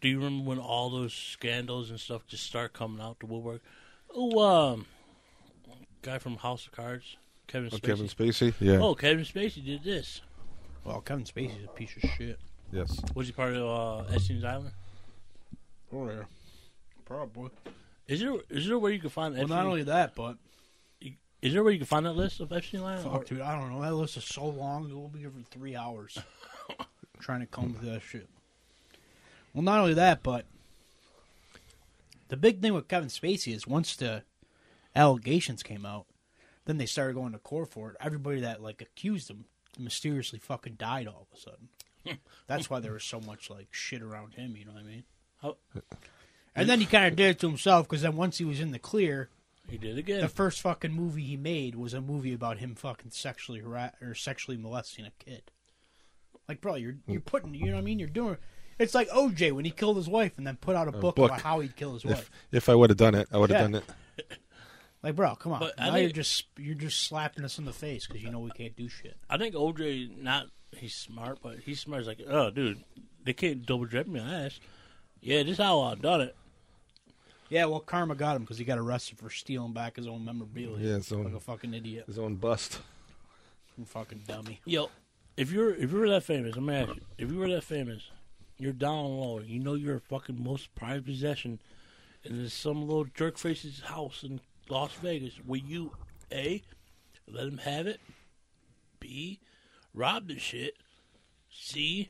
[SPEAKER 4] do you remember when all those scandals and stuff just start coming out to woodwork? Oh, um, guy from House of Cards, Kevin
[SPEAKER 3] Oh, Kevin Spacey. Yeah.
[SPEAKER 4] Oh, Kevin Spacey did this.
[SPEAKER 2] well, Kevin Spacey's a piece of shit.
[SPEAKER 3] Yes.
[SPEAKER 4] Was he part of uh, Epstein's Island?
[SPEAKER 2] Oh yeah, probably.
[SPEAKER 4] Is there is there a way you can find
[SPEAKER 2] Well,
[SPEAKER 4] Epstein?
[SPEAKER 2] not only that, but
[SPEAKER 4] is there a way you can find that list of Epstein Island? Or-
[SPEAKER 2] Fuck, dude, I don't know. That list is so long. it will be here for three hours trying to comb through that shit. Well, not only that, but the big thing with Kevin Spacey is once the allegations came out, then they started going to court for it. Everybody that like accused him mysteriously fucking died all of a sudden. That's why there was so much like shit around him. You know what I mean?
[SPEAKER 4] How-
[SPEAKER 2] And then he kind of did it to himself because then once he was in the clear,
[SPEAKER 4] he did it again.
[SPEAKER 2] the first fucking movie he made was a movie about him fucking sexually harass or sexually molesting a kid. Like, bro, you're you're putting, you know what I mean? You're doing. It's like OJ when he killed his wife and then put out a, book,
[SPEAKER 3] book.
[SPEAKER 2] about how he'd kill his
[SPEAKER 3] If
[SPEAKER 2] wife.
[SPEAKER 3] if I would have done it, I would have
[SPEAKER 2] Yeah.
[SPEAKER 3] done it.
[SPEAKER 2] Like, bro, come on.
[SPEAKER 4] But I
[SPEAKER 2] now
[SPEAKER 4] think-
[SPEAKER 2] you're just you're just slapping us in the face because you know we can't do shit.
[SPEAKER 4] I think OJ not he's smart, but he's smart. He's like, oh, dude, they can't double drop me on ass. Yeah, this is how I done it.
[SPEAKER 2] Yeah, well, karma got him because he got arrested for stealing back his own memorabilia.
[SPEAKER 3] Yeah, his own-
[SPEAKER 2] like a fucking idiot,
[SPEAKER 3] His own bust.
[SPEAKER 2] fucking dummy.
[SPEAKER 4] Yo, if you're if you were that famous, I'm gonna ask you, if you were that famous, you're down low, you know your fucking most prized possession, and there's some little jerk face's house in Las Vegas. Will you a let him have it? B rob the shit. See,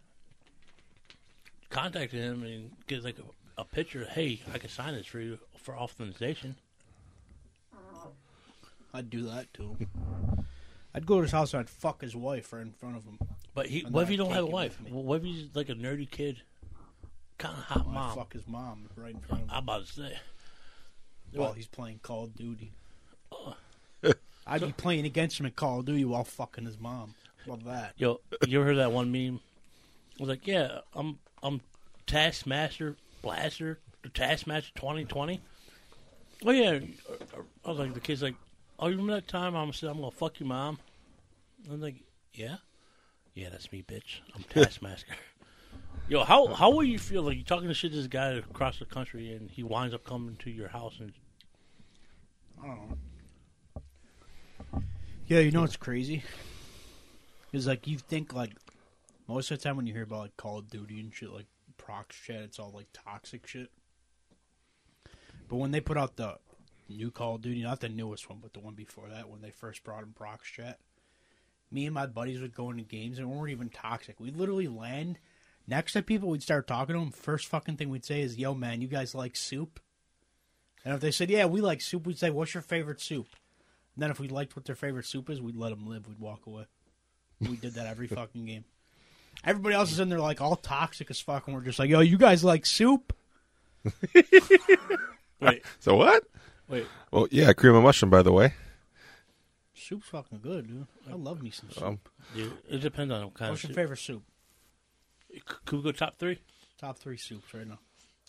[SPEAKER 4] contact him and get like a, a picture. Hey, I can sign this for you for authorization.
[SPEAKER 2] Uh, I'd do that too. I'd go to his house and I'd fuck his wife right in front of him.
[SPEAKER 4] But he,
[SPEAKER 2] And
[SPEAKER 4] what if
[SPEAKER 2] then
[SPEAKER 4] you
[SPEAKER 2] I'd
[SPEAKER 4] don't have a
[SPEAKER 2] take it
[SPEAKER 4] wife?
[SPEAKER 2] with me.
[SPEAKER 4] What if he's like a nerdy kid? Kind of hot
[SPEAKER 2] I'd
[SPEAKER 4] mom.
[SPEAKER 2] fuck his mom right in front of him.
[SPEAKER 4] I'm about to say.
[SPEAKER 2] while he's playing Call of Duty. Uh, I'd be playing against him in Call of Duty while fucking his mom. Love that.
[SPEAKER 4] Yo, you ever heard that one meme? I was like, yeah, I'm I'm Taskmaster Blaster, the Taskmaster 2020. Oh yeah, I was like, the kid's like, oh, you remember that time I'm saying I'm gonna fuck your mom? I'm like, yeah, yeah, that's me, bitch. I'm Taskmaster. Yo, how how will you feel like you talking to shit to this guy across the country and he winds up coming to your house and
[SPEAKER 2] I don't know. Yeah, you know what's crazy? Is like you think like most of the time when you hear about like Call of Duty and shit like prox chat, it's all like toxic shit. But when they put out the new Call of Duty, not the newest one, but the one before that, when they first brought in prox chat, me and my buddies would go into games and we weren't even toxic. We'd literally land next to people, we'd start talking to them. First fucking thing we'd say is, "Yo, man, you guys like soup?" And if they said, "Yeah, we like soup," we'd say, "What's your favorite soup?" And then if we liked what their favorite soup is, we'd let them live. We'd walk away. We did that every fucking game. Everybody else is in there like all toxic as fuck, and we're just like, "Yo, you guys like soup?"
[SPEAKER 4] wait,
[SPEAKER 3] So what?
[SPEAKER 4] wait,
[SPEAKER 3] Well, yeah, cream of mushroom, by the way.
[SPEAKER 2] Soup's fucking good, dude. I love me some soup.
[SPEAKER 3] Um,
[SPEAKER 4] dude, it depends on what kind
[SPEAKER 2] What's
[SPEAKER 4] of
[SPEAKER 2] your
[SPEAKER 4] soup.
[SPEAKER 2] favorite soup?
[SPEAKER 4] Could we go top three?
[SPEAKER 2] Top three soups right now.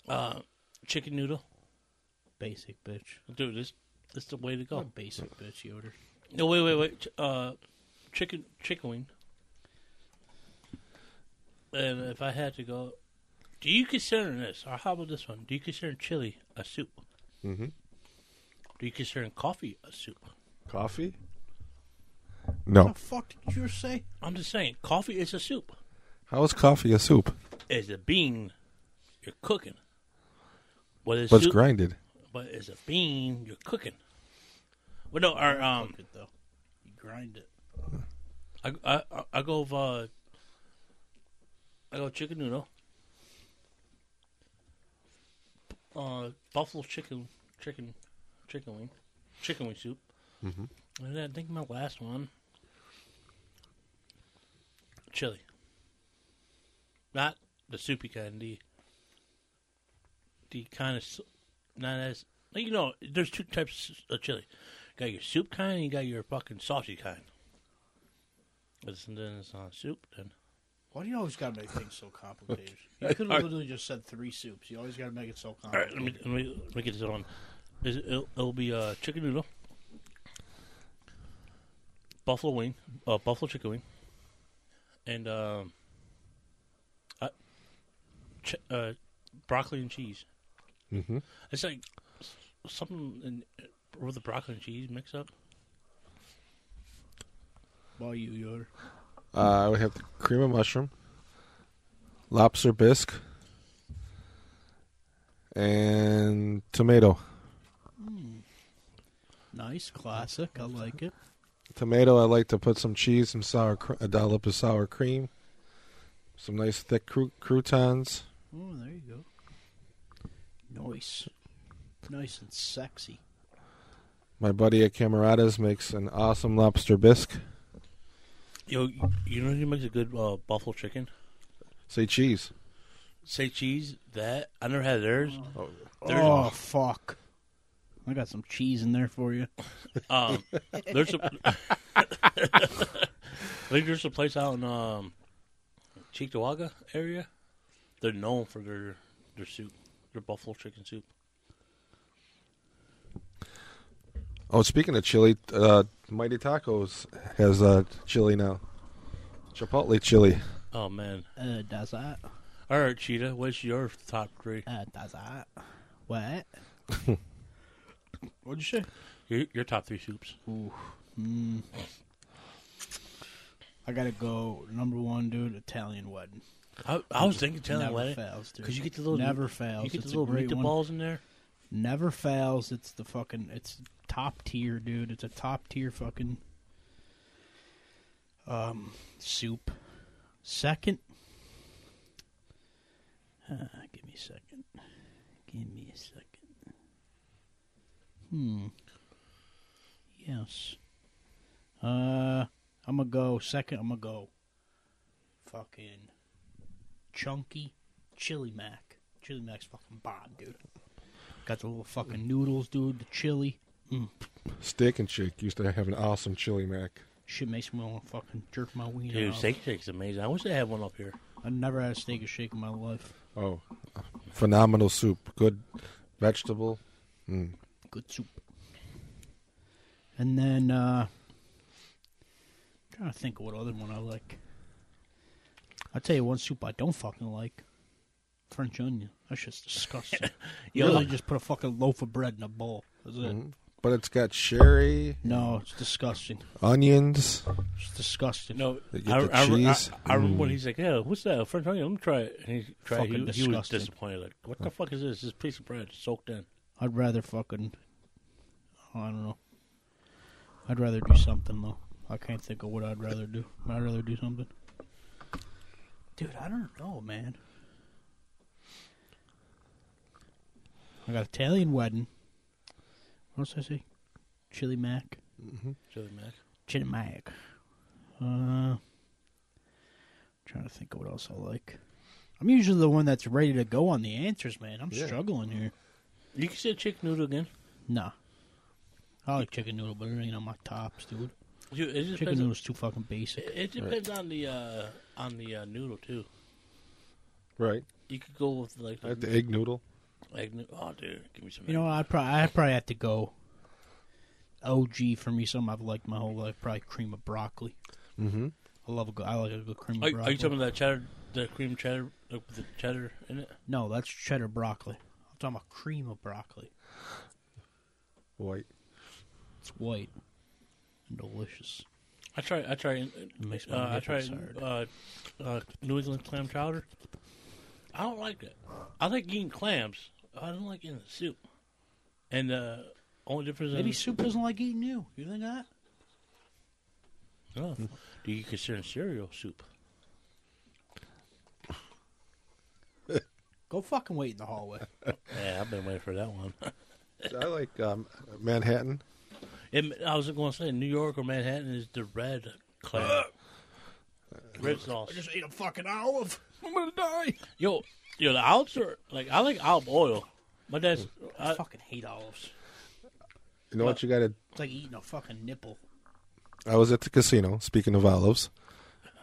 [SPEAKER 4] Uh, chicken noodle,
[SPEAKER 2] Basic bitch.
[SPEAKER 4] dude. This this is the way to
[SPEAKER 2] What a
[SPEAKER 4] go.
[SPEAKER 2] basic bitch you order.
[SPEAKER 4] No, wait, wait, wait. Ch- Uh, chicken chicken wing. And if I had to go, do you consider this, or how about this one? Do you consider chili a soup?
[SPEAKER 3] Mm-hmm.
[SPEAKER 4] Do you consider coffee a soup?
[SPEAKER 3] Coffee? No.
[SPEAKER 2] What the fuck did you just say?
[SPEAKER 4] I'm just saying, coffee is a soup.
[SPEAKER 3] How is coffee a soup?
[SPEAKER 4] It's a bean you're cooking. What is
[SPEAKER 3] But it's
[SPEAKER 4] soup?
[SPEAKER 3] grinded.
[SPEAKER 4] But it's a bean you're cooking. Well, no, or um,
[SPEAKER 2] Cook it though. You grind it.
[SPEAKER 4] I I I go with, uh, I go chicken noodle. Uh, buffalo chicken, chicken, chicken wing, chicken wing soup.
[SPEAKER 3] Mm-hmm.
[SPEAKER 4] And then I think my last one, chili. Not the soupy kind. The the kind of not as you know. There's two types of chili. You got your soup kind, and you got your fucking salty kind. But then it's not soup. Then
[SPEAKER 2] Why do you always gotta make things so complicated? You could have literally just said three soups. You always gotta make it so
[SPEAKER 4] All right,
[SPEAKER 2] complicated.
[SPEAKER 4] let me let me, let me get this on. Is it, it'll, it'll be uh, chicken noodle, buffalo wing, uh, buffalo chicken wing, and um, uh, ch- uh, broccoli and cheese.
[SPEAKER 3] Mm-hmm.
[SPEAKER 4] It's like s- something in, with the broccoli and cheese mix up.
[SPEAKER 2] While you, you're
[SPEAKER 3] Uh, I would have the cream of mushroom, lobster bisque, and tomato.
[SPEAKER 2] nice, classic. I like it.
[SPEAKER 3] Tomato, I like to put some cheese, some sour, cr- a dollop of sour cream, some nice thick cru- croutons.
[SPEAKER 2] Oh, there you go. Nice, nice and sexy.
[SPEAKER 3] My buddy at Camarada's makes an awesome lobster bisque.
[SPEAKER 4] Yo, you know who makes a good uh, buffalo chicken?
[SPEAKER 3] Say cheese.
[SPEAKER 4] Say cheese. That I never had theirs. There's-
[SPEAKER 2] oh fuck! I got some cheese in there for you.
[SPEAKER 4] Um, there's a, I think there's a place out in um, Cheektowaga area. They're known for their their soup, their buffalo chicken soup.
[SPEAKER 3] Oh, speaking of chili, uh, Mighty Tacos has uh, chili now. Chipotle chili.
[SPEAKER 4] Oh man!
[SPEAKER 2] Uh, does that?
[SPEAKER 4] All right, Cheetah, what's your top three?
[SPEAKER 2] Uh, does that? What? What'd you say?
[SPEAKER 4] Your, your top three soups.
[SPEAKER 2] Ooh. Mm. I gotta go. Number one, dude. Italian wedding.
[SPEAKER 4] I, I was thinking Italian
[SPEAKER 2] Never
[SPEAKER 4] wedding
[SPEAKER 2] fails, dude.
[SPEAKER 4] because you get the little
[SPEAKER 2] never fails.
[SPEAKER 4] You get
[SPEAKER 2] it's
[SPEAKER 4] the little
[SPEAKER 2] a great one.
[SPEAKER 4] meatballs in there.
[SPEAKER 2] Never fails. It's the fucking. It's top tier, dude. It's a top tier fucking um soup. Second. Uh, give me a second. Give me a second. Hmm. Yes. Uh, I'm gonna go second. I'm gonna go. Fucking chunky chili mac. Chili mac's fucking bomb, dude. Got the little fucking noodles, dude. The chili. Mm.
[SPEAKER 3] Steak and Shake used to have an awesome chili mac.
[SPEAKER 2] Shit makes me want to fucking jerk my wiener
[SPEAKER 4] Dude,
[SPEAKER 2] out.
[SPEAKER 4] steak shake's amazing. I wish they had one up here.
[SPEAKER 2] I never had a steak or shake in my life.
[SPEAKER 3] Oh, phenomenal soup. Good vegetable. Mm.
[SPEAKER 2] Good soup. And then, uh, trying to think of what other one I like. I'll tell you one soup I don't fucking like. French onion. That's just disgusting. you
[SPEAKER 4] Yo,
[SPEAKER 2] really just put a fucking loaf of bread in a bowl. That's it.
[SPEAKER 3] Mhm. But it's got sherry,
[SPEAKER 2] No, it's disgusting.
[SPEAKER 3] onions.
[SPEAKER 2] It's disgusting.
[SPEAKER 4] No,
[SPEAKER 3] They get
[SPEAKER 4] I,
[SPEAKER 3] the
[SPEAKER 4] I, I,
[SPEAKER 3] cheese.
[SPEAKER 4] I remember when
[SPEAKER 3] Mm.
[SPEAKER 4] he's like, "Yeah, what's that? French onion? Let me try it." And he tried.
[SPEAKER 2] Fucking
[SPEAKER 4] He, he was disappointed. Like, what the fuck is this? This piece of bread soaked in.
[SPEAKER 2] I'd rather fucking. I don't know. I'd rather do something though. I can't think of what I'd rather do. I'd rather do something. Dude, I don't know, man. I got Italian wedding. What else did I say? Chili mac.
[SPEAKER 3] Mhm.
[SPEAKER 4] Chili mac.
[SPEAKER 2] Chili mac. Uh, trying to think of what else I like. I'm usually the one that's ready to go on the answers, man. I'm
[SPEAKER 3] Yeah.
[SPEAKER 2] struggling here.
[SPEAKER 4] You can say chicken noodle again.
[SPEAKER 2] Nah. I like chicken noodle, but it ain't on my tops, dude.
[SPEAKER 4] Dude, it just
[SPEAKER 2] Chicken
[SPEAKER 4] depends. On,
[SPEAKER 2] noodle's too fucking basic.
[SPEAKER 4] it it depends on the uh, on the uh, noodle too.
[SPEAKER 3] Right.
[SPEAKER 4] You could go with like
[SPEAKER 3] I like the egg noodle.
[SPEAKER 4] Egg. Oh, dude, give me some.
[SPEAKER 2] You know. I'd probably, I'd probably have to go OG for me. Something I've liked my whole life. Probably cream of broccoli.
[SPEAKER 3] Mm-hmm.
[SPEAKER 2] I love a good. I like a good cream
[SPEAKER 4] Are,
[SPEAKER 2] of
[SPEAKER 4] are
[SPEAKER 2] broccoli.
[SPEAKER 4] Are you talking about that cheddar, the cream cheddar like, with the cheddar in it?
[SPEAKER 2] No, that's cheddar broccoli. I'm talking about cream of broccoli.
[SPEAKER 3] White.
[SPEAKER 2] It's white and delicious.
[SPEAKER 4] I try. I try.
[SPEAKER 2] It makes my
[SPEAKER 4] Uh, I
[SPEAKER 2] nipples
[SPEAKER 4] tried
[SPEAKER 2] hard.
[SPEAKER 4] uh, uh, New England clam chowder. I don't like it. I like eating clams. I don't like eating soup. And the only difference
[SPEAKER 2] Maybe
[SPEAKER 4] is
[SPEAKER 2] soup doesn't like eating you. You think that?
[SPEAKER 4] oh, do you consider cereal soup?
[SPEAKER 2] Go fucking wait in the hallway.
[SPEAKER 4] Yeah, I've been waiting for that one.
[SPEAKER 3] I like um, Manhattan.
[SPEAKER 4] It, I was going to say New York or Manhattan is the red clay. red sauce.
[SPEAKER 2] I just ate a fucking olive. I'm gonna die.
[SPEAKER 4] Yo, yo, the olives are like I like olive oil. My dad's.
[SPEAKER 2] I
[SPEAKER 4] I,
[SPEAKER 2] fucking hate olives.
[SPEAKER 3] You know what you got to.
[SPEAKER 2] It's like eating a fucking nipple.
[SPEAKER 3] I was at the casino. Speaking of olives,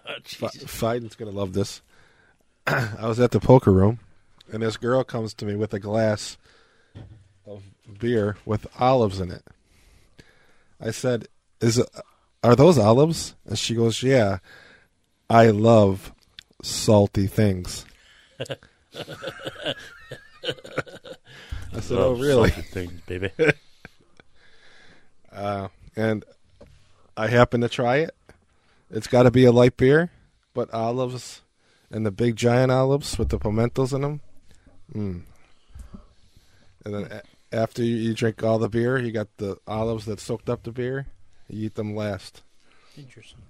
[SPEAKER 4] uh,
[SPEAKER 3] Fi
[SPEAKER 4] Jesus.
[SPEAKER 3] Fiden's gonna love this. I was at the poker room, and this girl comes to me with a glass of beer with olives in it. I said, "Is it, are those olives?" And she goes, "Yeah, I love salty things." I said, "Oh, really?"
[SPEAKER 4] Things, baby.
[SPEAKER 3] Uh, and I happen to try it. It's got to be a light beer, but olives and the big giant olives with the pimentos in them. Mm. And then a- after you, you drink all the beer, you got the olives that soaked up the beer. You eat them last.
[SPEAKER 2] Interesting.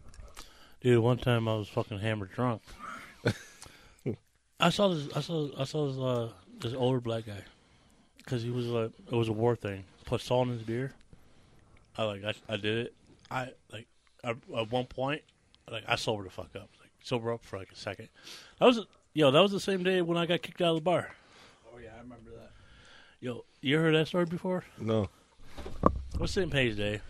[SPEAKER 4] Dude, one time I was fucking hammered drunk. I saw this. I saw. I saw this. Uh, this older black guy, because he was like, it was a war thing. Put salt in his beer. I like. I, I did it. I like. I, at one point, like I sobered the fuck up. Like sober up for like a second. That was yo. That was the same day when I got kicked out of the bar.
[SPEAKER 2] Oh yeah, I remember that.
[SPEAKER 4] Yo, you heard that story before?
[SPEAKER 3] No.
[SPEAKER 4] What's St. Page's Day?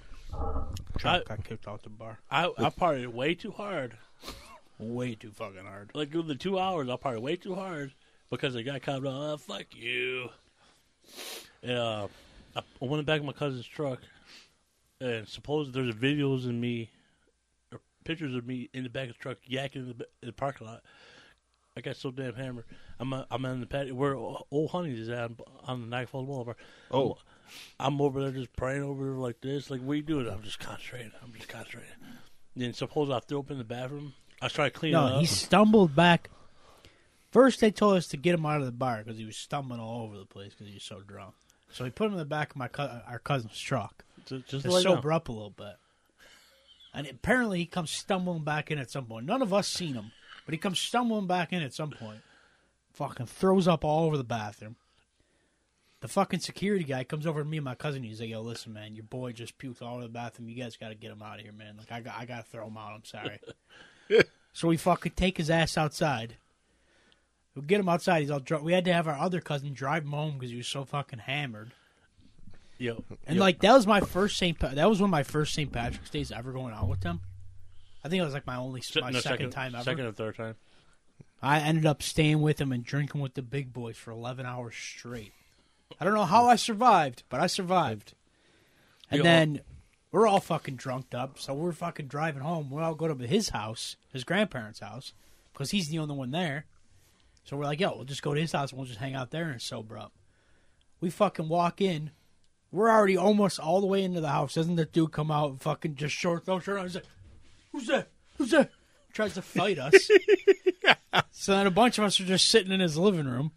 [SPEAKER 2] Trump got kicked off the bar.
[SPEAKER 4] I I partied way too hard.
[SPEAKER 2] Way too fucking hard.
[SPEAKER 4] like in the two hours, I partied way too hard because the guy called out, oh, "Fuck you." And, uh, I I went back in my cousin's truck, and suppose there's videos of me, or pictures of me in the back of the truck yakking in the, ba- in the parking lot. I got so damn hammered. I'm uh, I'm on the patio where old Honey's is at on the Niagara Falls Boulevard.
[SPEAKER 3] Oh.
[SPEAKER 4] I'm over there just praying over there like this. Like, what are you doing? I'm just concentrating. I'm just concentrating. Then suppose I threw up in the bathroom. I was trying to clean it
[SPEAKER 2] No,
[SPEAKER 4] up.
[SPEAKER 2] he stumbled back. First, they told us to get him out of the bar because he was stumbling all over the place because he was so drunk. So we put him in the back of my co- our cousin's truck
[SPEAKER 4] Just, just
[SPEAKER 2] to sober up a little bit. And apparently, he comes stumbling back in at some point. None of us seen him, but he comes stumbling back in at some point. Fucking throws up all over the bathroom. The fucking security guy comes over to me and my cousin. He's like, "Yo, listen, man, your boy just puked all over the bathroom. You guys got to get him out of here, man. Like, I got, I got to throw him out. I'm sorry." so we fucking take his ass outside. We get him outside. He's all drunk. We had to have our other cousin drive him home because he was so fucking hammered.
[SPEAKER 4] Yo,
[SPEAKER 2] And
[SPEAKER 4] yo,
[SPEAKER 2] like that was my first St. Pa- that was one of my first St. Patrick's days ever going out with them. I think it was like my only my
[SPEAKER 4] no,
[SPEAKER 2] second, time ever.
[SPEAKER 4] second or third time.
[SPEAKER 2] I ended up staying with him and drinking with the big boys for eleven hours straight. I don't know how I survived, but I survived. And
[SPEAKER 4] You-
[SPEAKER 2] then we're all fucking drunked up, so we're fucking driving home. We all go to his house, his grandparents' house, because he's the only one there. So we're like, yo, we'll just go to his house and we'll just hang out there and sober up. We fucking walk in. We're already almost all the way into the house. Doesn't the dude come out and fucking just short no shirt on? He's like, who's that? Who's that? Tries to fight us. so then a bunch of us are just sitting in his living room,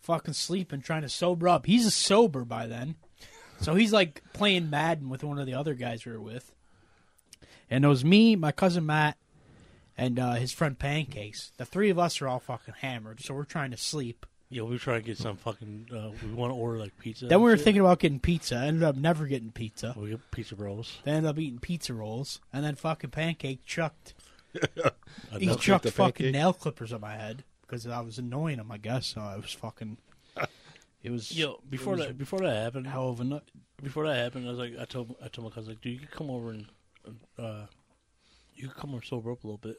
[SPEAKER 2] fucking sleeping, trying to sober up. He's a sober by then. So he's like playing Madden with one of the other guys we were with. And it was me, my cousin Matt, and uh, his friend Pancakes. The three of us are all fucking hammered, so we're trying to sleep.
[SPEAKER 4] Yeah, we were trying to get some fucking. Uh, we want to order like pizza.
[SPEAKER 2] Then we were
[SPEAKER 4] shit.
[SPEAKER 2] thinking about getting pizza. Ended up never getting pizza.
[SPEAKER 4] We get pizza rolls.
[SPEAKER 2] They ended up eating pizza rolls, and then fucking Pancake chucked. He chucked fucking
[SPEAKER 3] pancake?
[SPEAKER 2] nail clippers on my head because I was annoying him. I guess so. I was fucking. It was
[SPEAKER 4] Yo, before
[SPEAKER 2] was
[SPEAKER 4] that, before that happened,
[SPEAKER 2] hell of a
[SPEAKER 4] before that happened, I was like, I told, I told my cousin, like, dude, you could come over and, uh, you could come over and sober up a little bit.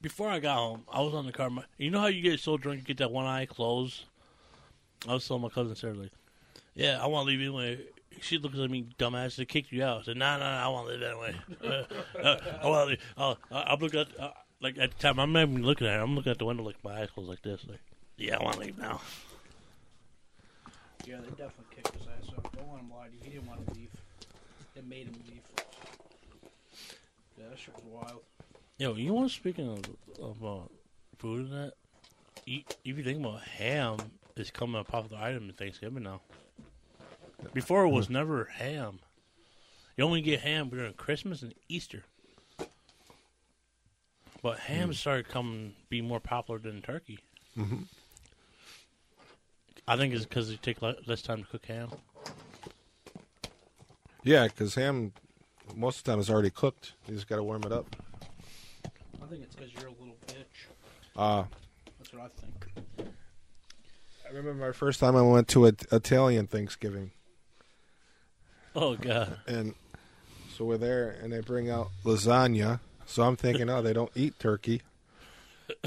[SPEAKER 4] Before I got home, I was on the car. My, you know how you get so drunk, you get that one eye closed. I was telling my cousin Sarah, like, yeah, I want to leave anyway. She looks at me, dumbass. They kicked you out. I said, nah, nah, nah I want to leave anyway. Uh, uh, I want to leave. Uh, I'm looking at, uh, like at the time, I'm not even looking at her. I'm looking at the window, like my eyes closed, like this. Like, yeah, I want to leave now.
[SPEAKER 2] Yeah, they definitely kicked his ass up. Don't let him lie to you. He didn't want to leave. It made him leave. Yeah, that shit was wild.
[SPEAKER 4] Yo, you want speaking of, of uh, food and that? You, if you think about ham, is coming a popular item in Thanksgiving now. Before it was never ham. You only get ham during Christmas and Easter. But ham started coming be more popular than turkey. I think it's because you take less time to cook ham.
[SPEAKER 3] Yeah, because ham most of the time is already cooked. You just got to warm it up.
[SPEAKER 2] I think it's because you're a little bitch.
[SPEAKER 3] Uh,
[SPEAKER 2] That's what I think.
[SPEAKER 3] I remember my first time I went to an Italian Thanksgiving,
[SPEAKER 4] Oh god.
[SPEAKER 3] and so we're there, and they bring out lasagna. So I'm thinking, oh, they don't eat turkey.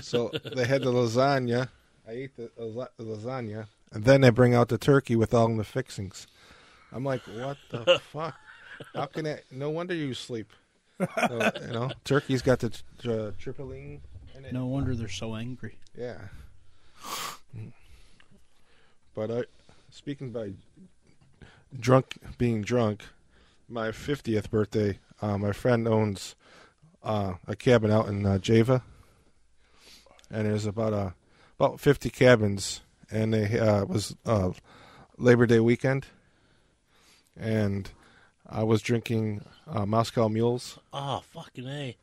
[SPEAKER 3] So they had the lasagna. I ate the, the lasagna, and then they bring out the turkey with all the fixings. I'm like, what the fuck? How can it? No wonder you sleep. So, you know, turkey's got the t- uh, tripling in it.
[SPEAKER 2] No wonder they're so angry.
[SPEAKER 3] Yeah. But I, speaking by drunk, being drunk, my 50th birthday, uh, my friend owns uh, a cabin out in uh, Java, and there's about uh, about 50 cabins, and they uh, was uh, Labor Day weekend, and I was drinking uh, Moscow Mules,
[SPEAKER 4] Oh fucking a.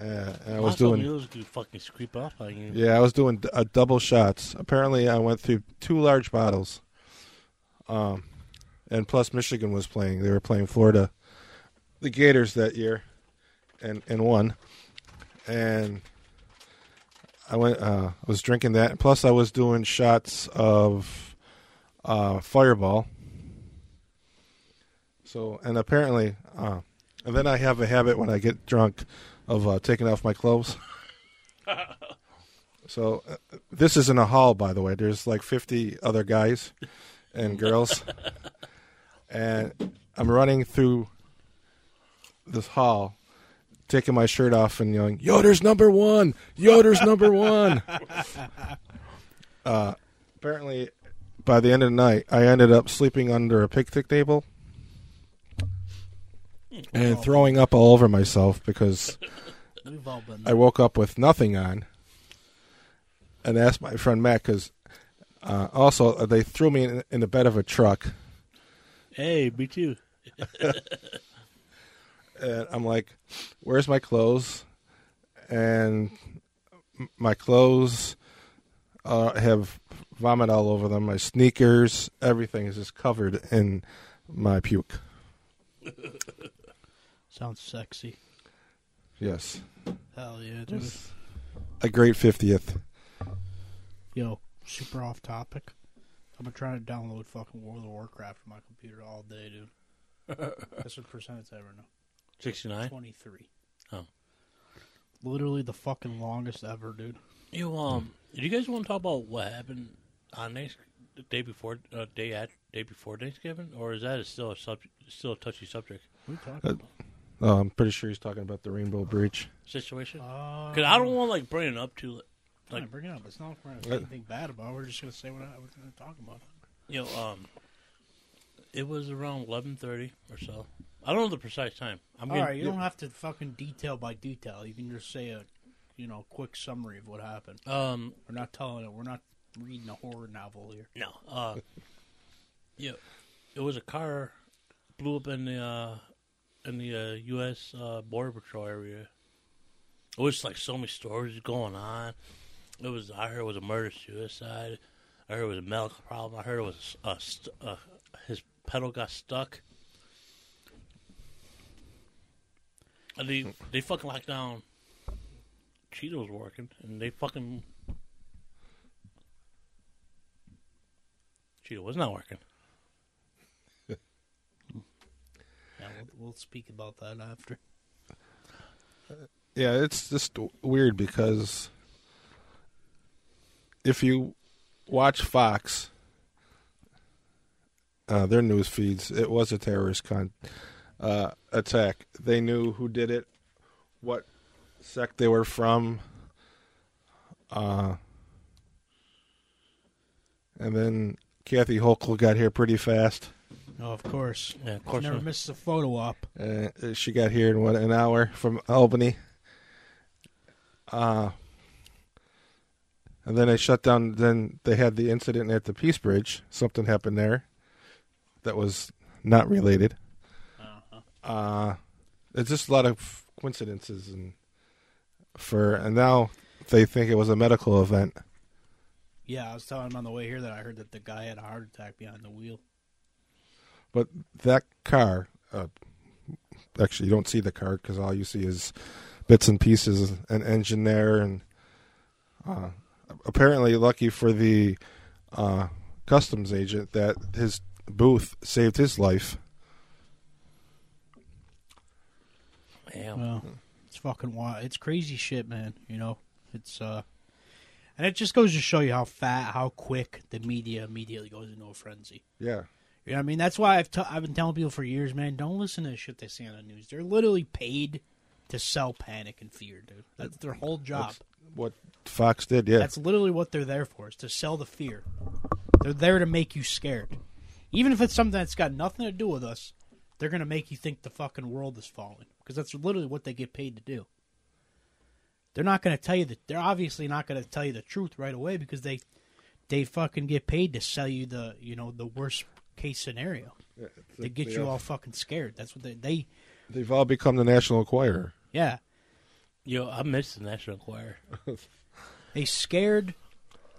[SPEAKER 3] uh, and I was
[SPEAKER 4] Moscow
[SPEAKER 3] doing
[SPEAKER 4] mules could fucking creep up on you.
[SPEAKER 3] Yeah, I was doing uh, double shots. Apparently, I went through two large bottles. Um, and plus, Michigan was playing. They were playing Florida, the Gators that year, and and won. And I went. Uh, I was drinking that. Plus, I was doing shots of uh, Fireball. So, and apparently, uh, and then I have a habit when I get drunk of uh, taking off my clothes. So uh, this isn't a hall, by the way. There's like 50 other guys and girls, and I'm running through this hall, taking my shirt off and yelling, "Yoder's number one! Yoder's number one!" uh, apparently, by the end of the night, I ended up sleeping under a picnic table and throwing up all over myself because
[SPEAKER 2] We've all been
[SPEAKER 3] I woke up with nothing on and asked my friend Matt because uh, also uh, they threw me in, in the bed of a truck
[SPEAKER 4] Hey, me too.
[SPEAKER 3] and I'm like, "Where's my clothes?" And my clothes uh, have vomit all over them. My sneakers, everything is just covered in my puke.
[SPEAKER 2] Sounds sexy.
[SPEAKER 3] Yes,
[SPEAKER 2] Hell yeah, dude.
[SPEAKER 3] a great fiftieth.
[SPEAKER 2] Yo, super off topic. I've been trying to download fucking World of Warcraft on my computer all day, dude. That's what percentage I ever now.
[SPEAKER 4] 69.
[SPEAKER 2] 23.
[SPEAKER 4] Oh.
[SPEAKER 2] Literally the fucking longest ever, dude.
[SPEAKER 4] You um, do you guys want to talk about what happened on Thanks the day before, uh, day at day before Thanksgiving, or is that still a subject, still a touchy subject
[SPEAKER 2] What are you talking
[SPEAKER 3] Uh,
[SPEAKER 2] about?
[SPEAKER 3] Oh, I'm pretty sure he's talking about the Rainbow Bridge.
[SPEAKER 4] situation?
[SPEAKER 2] Uh,
[SPEAKER 4] Because I don't want to like bring it up to
[SPEAKER 2] like,
[SPEAKER 4] like-
[SPEAKER 2] bring it up. It's not like we're gonna
[SPEAKER 3] Uh,
[SPEAKER 2] say anything bad about. it. We're just gonna say what I was gonna talk about.
[SPEAKER 4] you know um, it was around eleven thirty or so. I don't know the precise time. I'm
[SPEAKER 2] All
[SPEAKER 4] getting,
[SPEAKER 2] right, you don't have to fucking detail by detail. You can just say a, you know, quick summary of what happened.
[SPEAKER 4] um,
[SPEAKER 2] We're not telling it. We're not reading a horror novel here.
[SPEAKER 4] No. Uh, yeah, it was a car blew up in the uh, in the uh, U.S. Uh, Border Patrol area. It was like so many stories going on. It was I heard it was a murder suicide. I heard it was a medical problem. I heard it was a st- uh, his pedal got stuck. They they fucking locked down. Cheetah's working, and they fucking Cheeto was not working.
[SPEAKER 2] Yeah, we'll, we'll speak about that after.
[SPEAKER 3] Yeah, it's just weird because if you watch Fox, uh, their news feeds, it was a terrorist con- uh, attack. They knew who did it, what sect they were from, uh, and then Kathy Hochul got here pretty fast.
[SPEAKER 2] Oh, of course.
[SPEAKER 4] Yeah, of
[SPEAKER 2] She
[SPEAKER 4] course.
[SPEAKER 2] never
[SPEAKER 4] not.
[SPEAKER 2] misses a photo op.
[SPEAKER 3] Uh, she got here in what an hour from Albany. Uh, and then they shut down. Then they had the incident at the Peace Bridge. Something happened there that was not related. Uh, it's just a lot of coincidences, and for and now they think it was a medical event.
[SPEAKER 2] Yeah, I was telling him on the way here that I heard that the guy had a heart attack behind the wheel.
[SPEAKER 3] But that car, uh, actually, you don't see the car because all you see is bits and pieces, an engine there, and uh, apparently, lucky for the uh, customs agent that his booth saved his life.
[SPEAKER 4] Damn.
[SPEAKER 2] Well, it's fucking wild. It's crazy shit, man. You know, it's uh, and it just goes to show you how fat, how quick the media immediately goes into a frenzy.
[SPEAKER 3] Yeah,
[SPEAKER 2] You know what I mean? That's why I've t- I've been telling people for years, man. Don't listen to the shit they say on the news. They're literally paid to sell panic and fear, dude. That's their whole job.
[SPEAKER 3] That's what Fox did. Yeah,
[SPEAKER 2] That's literally what they're there for, is to sell the fear. They're there to make you scared. Even if it's something that's got nothing to do with us, they're going to make you think the fucking world is falling. Because that's literally what they get paid to do. They're not going to tell you that. They're obviously not going to tell you the truth right away because they they fucking get paid to sell you the you know the worst case scenario.
[SPEAKER 3] Yeah,
[SPEAKER 2] They get you all fucking scared. That's what they they
[SPEAKER 3] They've all become the National Enquirer.
[SPEAKER 2] yeah
[SPEAKER 4] Yo, I missed the National Enquirer.
[SPEAKER 2] They scared,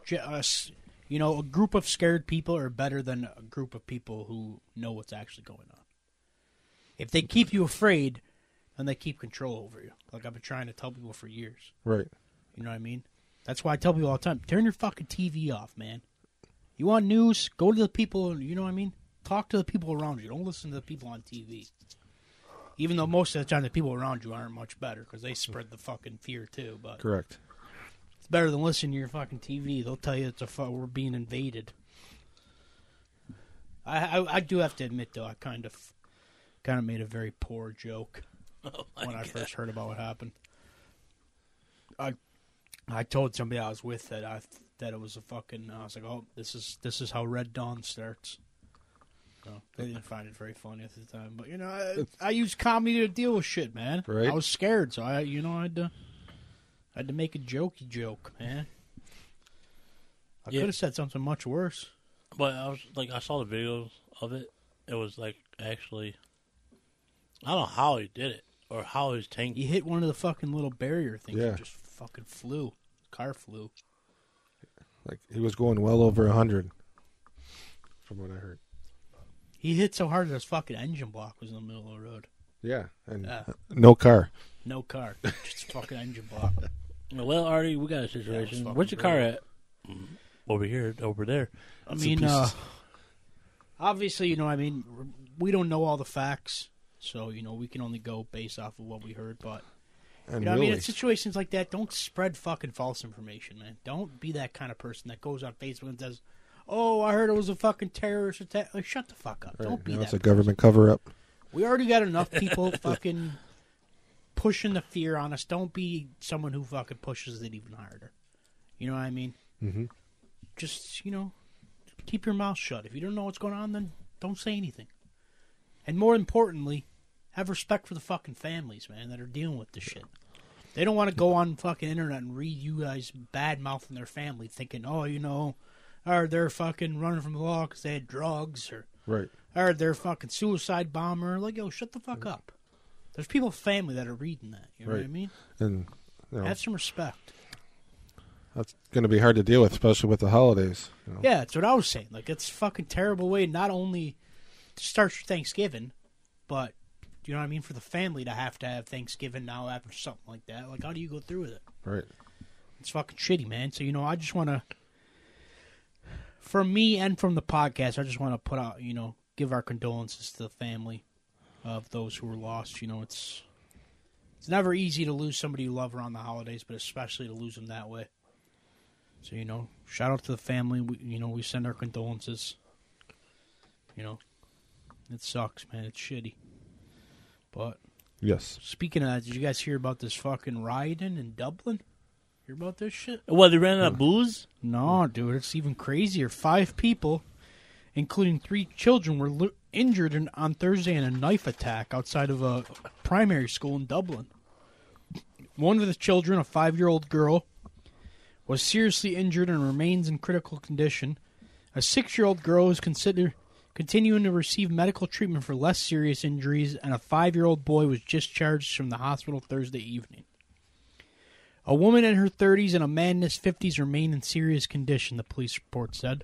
[SPEAKER 2] ge- us. Uh, you know, a group of scared people are better than a group of people who know what's actually going on. If they keep you afraid, then they keep control over you. Like I've been trying to tell people for years.
[SPEAKER 3] Right.
[SPEAKER 2] You know what I mean? That's why I tell people all the time: turn your fucking TV off, man. You want news? Go to the people. You know what I mean? Talk to the people around you. Don't listen to the people on TV. Even though most of the time the people around you aren't much better because they spread the fucking fear too. But
[SPEAKER 3] Correct.
[SPEAKER 2] it's better than listening to your fucking TV. They'll tell you it's a fu- we're being invaded. I, I I do have to admit though, I kind of kind of made a very poor joke
[SPEAKER 4] Oh my
[SPEAKER 2] when I
[SPEAKER 4] God.
[SPEAKER 2] first heard about what happened. I I told somebody I was with that I that it was a fucking. I was like, oh, this is this is how Red Dawn starts. So they didn't find it very funny at the time, but you know, I, I use comedy to deal with shit, man.
[SPEAKER 3] Right.
[SPEAKER 2] I was scared, so I, you know, I had to, I had to make a jokey joke, man. I
[SPEAKER 4] Yeah.
[SPEAKER 2] could have said something much worse.
[SPEAKER 4] But I was like, I saw the videos of it. It was like actually, I don't know how he did it or how his tank.
[SPEAKER 2] He hit one of the fucking little barrier things
[SPEAKER 3] Yeah.
[SPEAKER 2] and just fucking flew. Car flew.
[SPEAKER 3] Like he was going well over a hundred, from what I heard.
[SPEAKER 2] He hit so hard that his fucking engine block was in the middle of the road.
[SPEAKER 3] Yeah, and
[SPEAKER 2] Yeah.
[SPEAKER 3] no car.
[SPEAKER 2] No car, just fucking engine block.
[SPEAKER 4] Well, Artie, we got a situation.
[SPEAKER 2] fucking
[SPEAKER 4] Where's your car at? Over here, over there.
[SPEAKER 2] I
[SPEAKER 3] Some
[SPEAKER 2] mean, uh, obviously, you know, I mean, we don't know all the facts, so you know, we can only go based off of what we heard. But
[SPEAKER 3] And
[SPEAKER 2] you know, what I mean, in situations like that, don't spread fucking false information, man. Don't be that kind of person that goes on Facebook and says, "Oh, I heard it was a fucking terrorist attack." Like, shut the fuck up.
[SPEAKER 3] right,
[SPEAKER 2] Don't be that.
[SPEAKER 3] it's a government cover up.
[SPEAKER 2] We already got enough people fucking pushing the fear on us. Don't be someone who fucking pushes it even harder. You know what I mean?
[SPEAKER 3] Mm-hmm.
[SPEAKER 2] Just, you know, keep your mouth shut. If you don't know what's going on, then don't say anything. And more importantly, have respect for the fucking families, man, that are dealing with this shit. They don't want to go on fucking internet and read you guys bad mouthing their family, thinking, oh, you know, or they're fucking running from the law because they had drugs, or
[SPEAKER 3] Right.
[SPEAKER 2] or they're fucking suicide bomber. Like, yo, shut the fuck up. There's people, family that are reading that. You know what I mean?
[SPEAKER 3] And you know,
[SPEAKER 2] Have some respect.
[SPEAKER 3] that's going to be hard to deal with, especially with the holidays. You know?
[SPEAKER 2] Yeah, that's what I was saying. Like, it's a fucking terrible way not only to start your Thanksgiving, but you know what I mean for the family to have to have Thanksgiving now after something like that. Like, how do you go through with it?
[SPEAKER 3] Right.
[SPEAKER 2] It's fucking shitty, man. So you know, I just want to, from me and from the podcast, I just want to put out, you know, give our condolences to the family of those who were lost. You know, it's it's never easy to lose somebody you love around the holidays, but especially to lose them that way. So you know, shout out to the family. We, you know, we send our condolences. You know, it sucks, man. It's shitty. But
[SPEAKER 3] Yes.
[SPEAKER 2] speaking of that, did you guys hear about this fucking rioting in Dublin? Hear about this shit?
[SPEAKER 4] What they ran out of booze?
[SPEAKER 2] No, dude, it's even crazier. Five people, including three children, were lo- injured in, on Thursday in a knife attack outside of a primary school in Dublin. One of the children, a five year old girl, was seriously injured and remains in critical condition. A six year old girl is considered continuing to receive medical treatment for less serious injuries, and a five year old boy was discharged from the hospital Thursday evening. A woman in her 30s and a man in his 50s remain in serious condition, the police report said.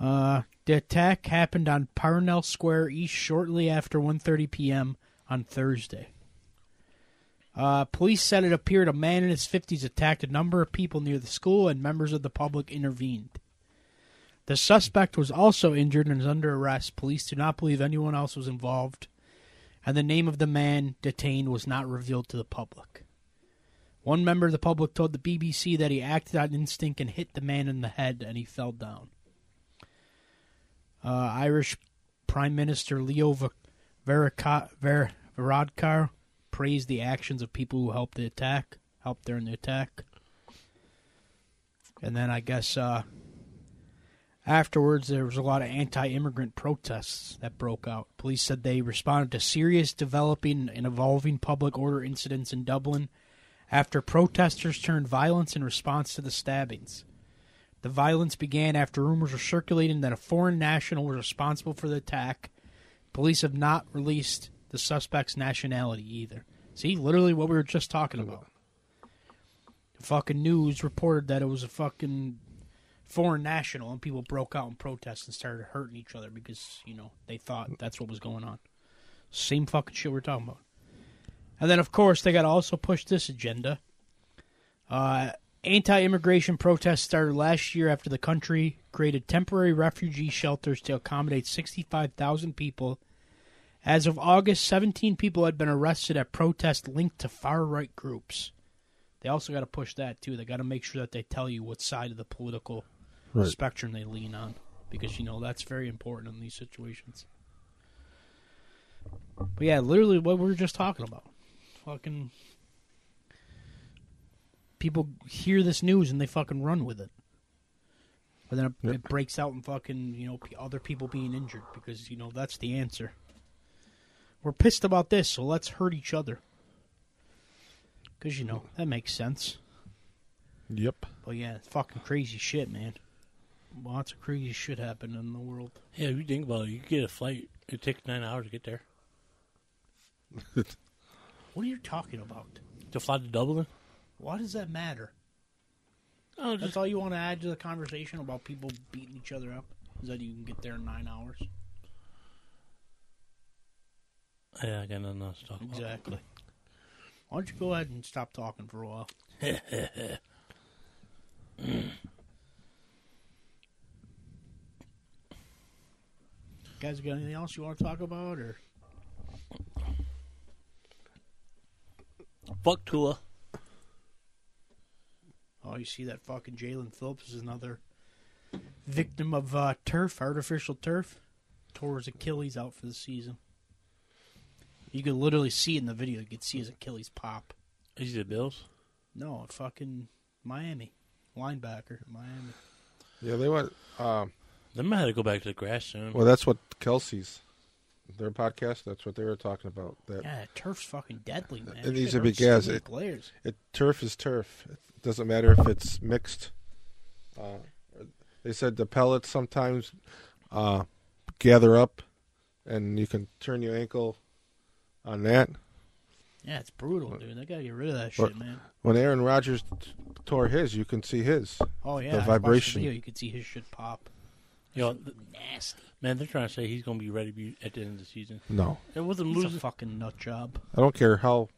[SPEAKER 2] Uh, the attack happened on Parnell Square East shortly after 1:30 p.m. on Thursday. Uh, police said it appeared a man in his 50s attacked a number of people near the school and members of the public intervened. The suspect was also injured and is under arrest. Police do not believe anyone else was involved, and the name of the man detained was not revealed to the public. One member of the public told the BBC that he acted on instinct and hit the man in the head and he fell down. Uh, Irish Prime Minister Leo Varadkar praised the actions of people who helped the attack, helped during the attack. And then I guess uh, afterwards there was a lot of anti-immigrant protests that broke out. Police said they responded to serious developing and evolving public order incidents in Dublin after protesters turned violence in response to the stabbings. The violence began after rumors were circulating that a foreign national was responsible for the attack. Police have not released the suspect's nationality either. See, literally what we were just talking about. The fucking news reported that it was a fucking foreign national, and people broke out in protest and started hurting each other because, you know, they thought that's what was going on. Same fucking shit we're talking about. And then, of course, they got to also push this agenda. Uh, Anti immigration protests started last year after the country created temporary refugee shelters to accommodate 65,000 people. As of August, 17 people had been arrested at protests linked to far right groups. They also got to push that, too. They got to make sure that they tell you what side of the political right. spectrum they lean on. Because, you know, that's very important in these situations. But yeah, literally what we were just talking about fucking people hear this news and they fucking run with it. But then it, yep. it breaks out in fucking you know other people being injured because you know that's the answer. We're pissed about this, so let's hurt each other. Because you know that makes sense.
[SPEAKER 3] Yep.
[SPEAKER 2] But yeah, it's fucking crazy shit, man. Lots of crazy shit happening in the world.
[SPEAKER 4] Yeah, if you think about it, you get a flight. It takes nine hours to get there.
[SPEAKER 2] What are you talking about?
[SPEAKER 4] To fly to Dublin?
[SPEAKER 2] Why does that matter?
[SPEAKER 4] Oh,
[SPEAKER 2] That's all you want to add to the conversation about people beating each other up? Is that you can get there in nine hours?
[SPEAKER 4] Yeah, I got nothing else to talk
[SPEAKER 2] about. Exactly. Why don't you go ahead and stop talking for a while? Guys, got anything else you want to talk about, or?
[SPEAKER 4] Fuck Tua.
[SPEAKER 2] Oh, you see that fucking Jaelan Phillips is another victim of uh, turf, artificial turf. Tore his Achilles out for the season. You could literally see in the video. You could see his Achilles pop.
[SPEAKER 4] Is he the Bills?
[SPEAKER 2] No, fucking Miami linebacker, Miami.
[SPEAKER 3] Yeah, they went. Um,
[SPEAKER 4] they might have to go back to the grass soon.
[SPEAKER 3] Well, that's what Kelce's, their podcast. That's what they were talking about. That
[SPEAKER 2] yeah, turf's fucking deadly, man.
[SPEAKER 3] It needs to be gas. It, players. It turf is turf. It doesn't matter if it's mixed. Uh, they said the pellets sometimes uh, gather up, and you can turn your ankle on that.
[SPEAKER 2] Yeah, it's brutal, dude. They gotta get rid of that shit, man.
[SPEAKER 3] When Aaron Rodgers t- tore his, you can see his.
[SPEAKER 2] Oh yeah,
[SPEAKER 3] the vibration. The
[SPEAKER 2] video, you can see his shit pop.
[SPEAKER 4] You know, nasty. Man, they're trying to say he's going to be ready to be at the end of the season.
[SPEAKER 3] No,
[SPEAKER 4] it wasn't
[SPEAKER 2] he's
[SPEAKER 4] losing.
[SPEAKER 2] a fucking nut job.
[SPEAKER 3] I don't care how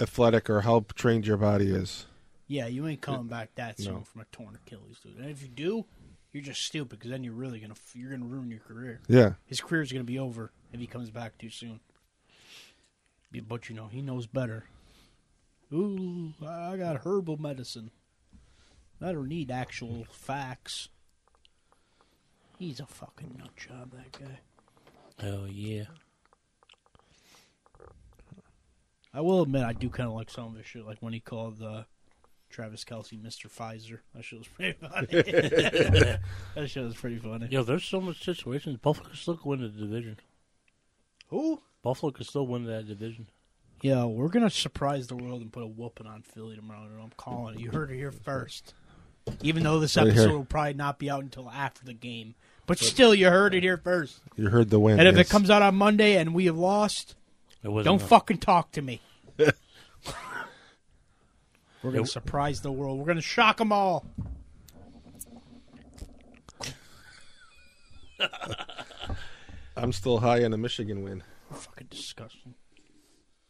[SPEAKER 3] athletic or how trained your body is.
[SPEAKER 2] Yeah, you ain't coming uh, back that soon no. from a torn Achilles, dude. And if you do, you're just stupid because then you're really gonna you're gonna ruin your career.
[SPEAKER 3] Yeah,
[SPEAKER 2] his career's gonna be over if he comes back too soon. But you know he knows better. Ooh, I got herbal medicine. I don't need actual facts. He's a fucking nut job, that guy.
[SPEAKER 4] Oh yeah.
[SPEAKER 2] I will admit, I do kind of like some of his shit, like when he called uh, Travis Kelce Mr. Pfizer. That shit was pretty funny. that shit was pretty funny.
[SPEAKER 4] Yo, there's so much situations. Buffalo could still win the division.
[SPEAKER 2] Who?
[SPEAKER 4] Buffalo could still win that division.
[SPEAKER 2] Yeah, we're gonna surprise the world and put a whooping on Philly tomorrow. I'm calling it. You heard it here first. Even though this episode will probably not be out until after the game, but still, you heard it here first.
[SPEAKER 3] You heard the win.
[SPEAKER 2] And if
[SPEAKER 3] yes.
[SPEAKER 2] it comes out on Monday and we have lost, don't fucking talk to me. We're gonna surprise the world. We're gonna shock them all.
[SPEAKER 3] I'm still high on the Michigan win.
[SPEAKER 2] Fucking disgusting.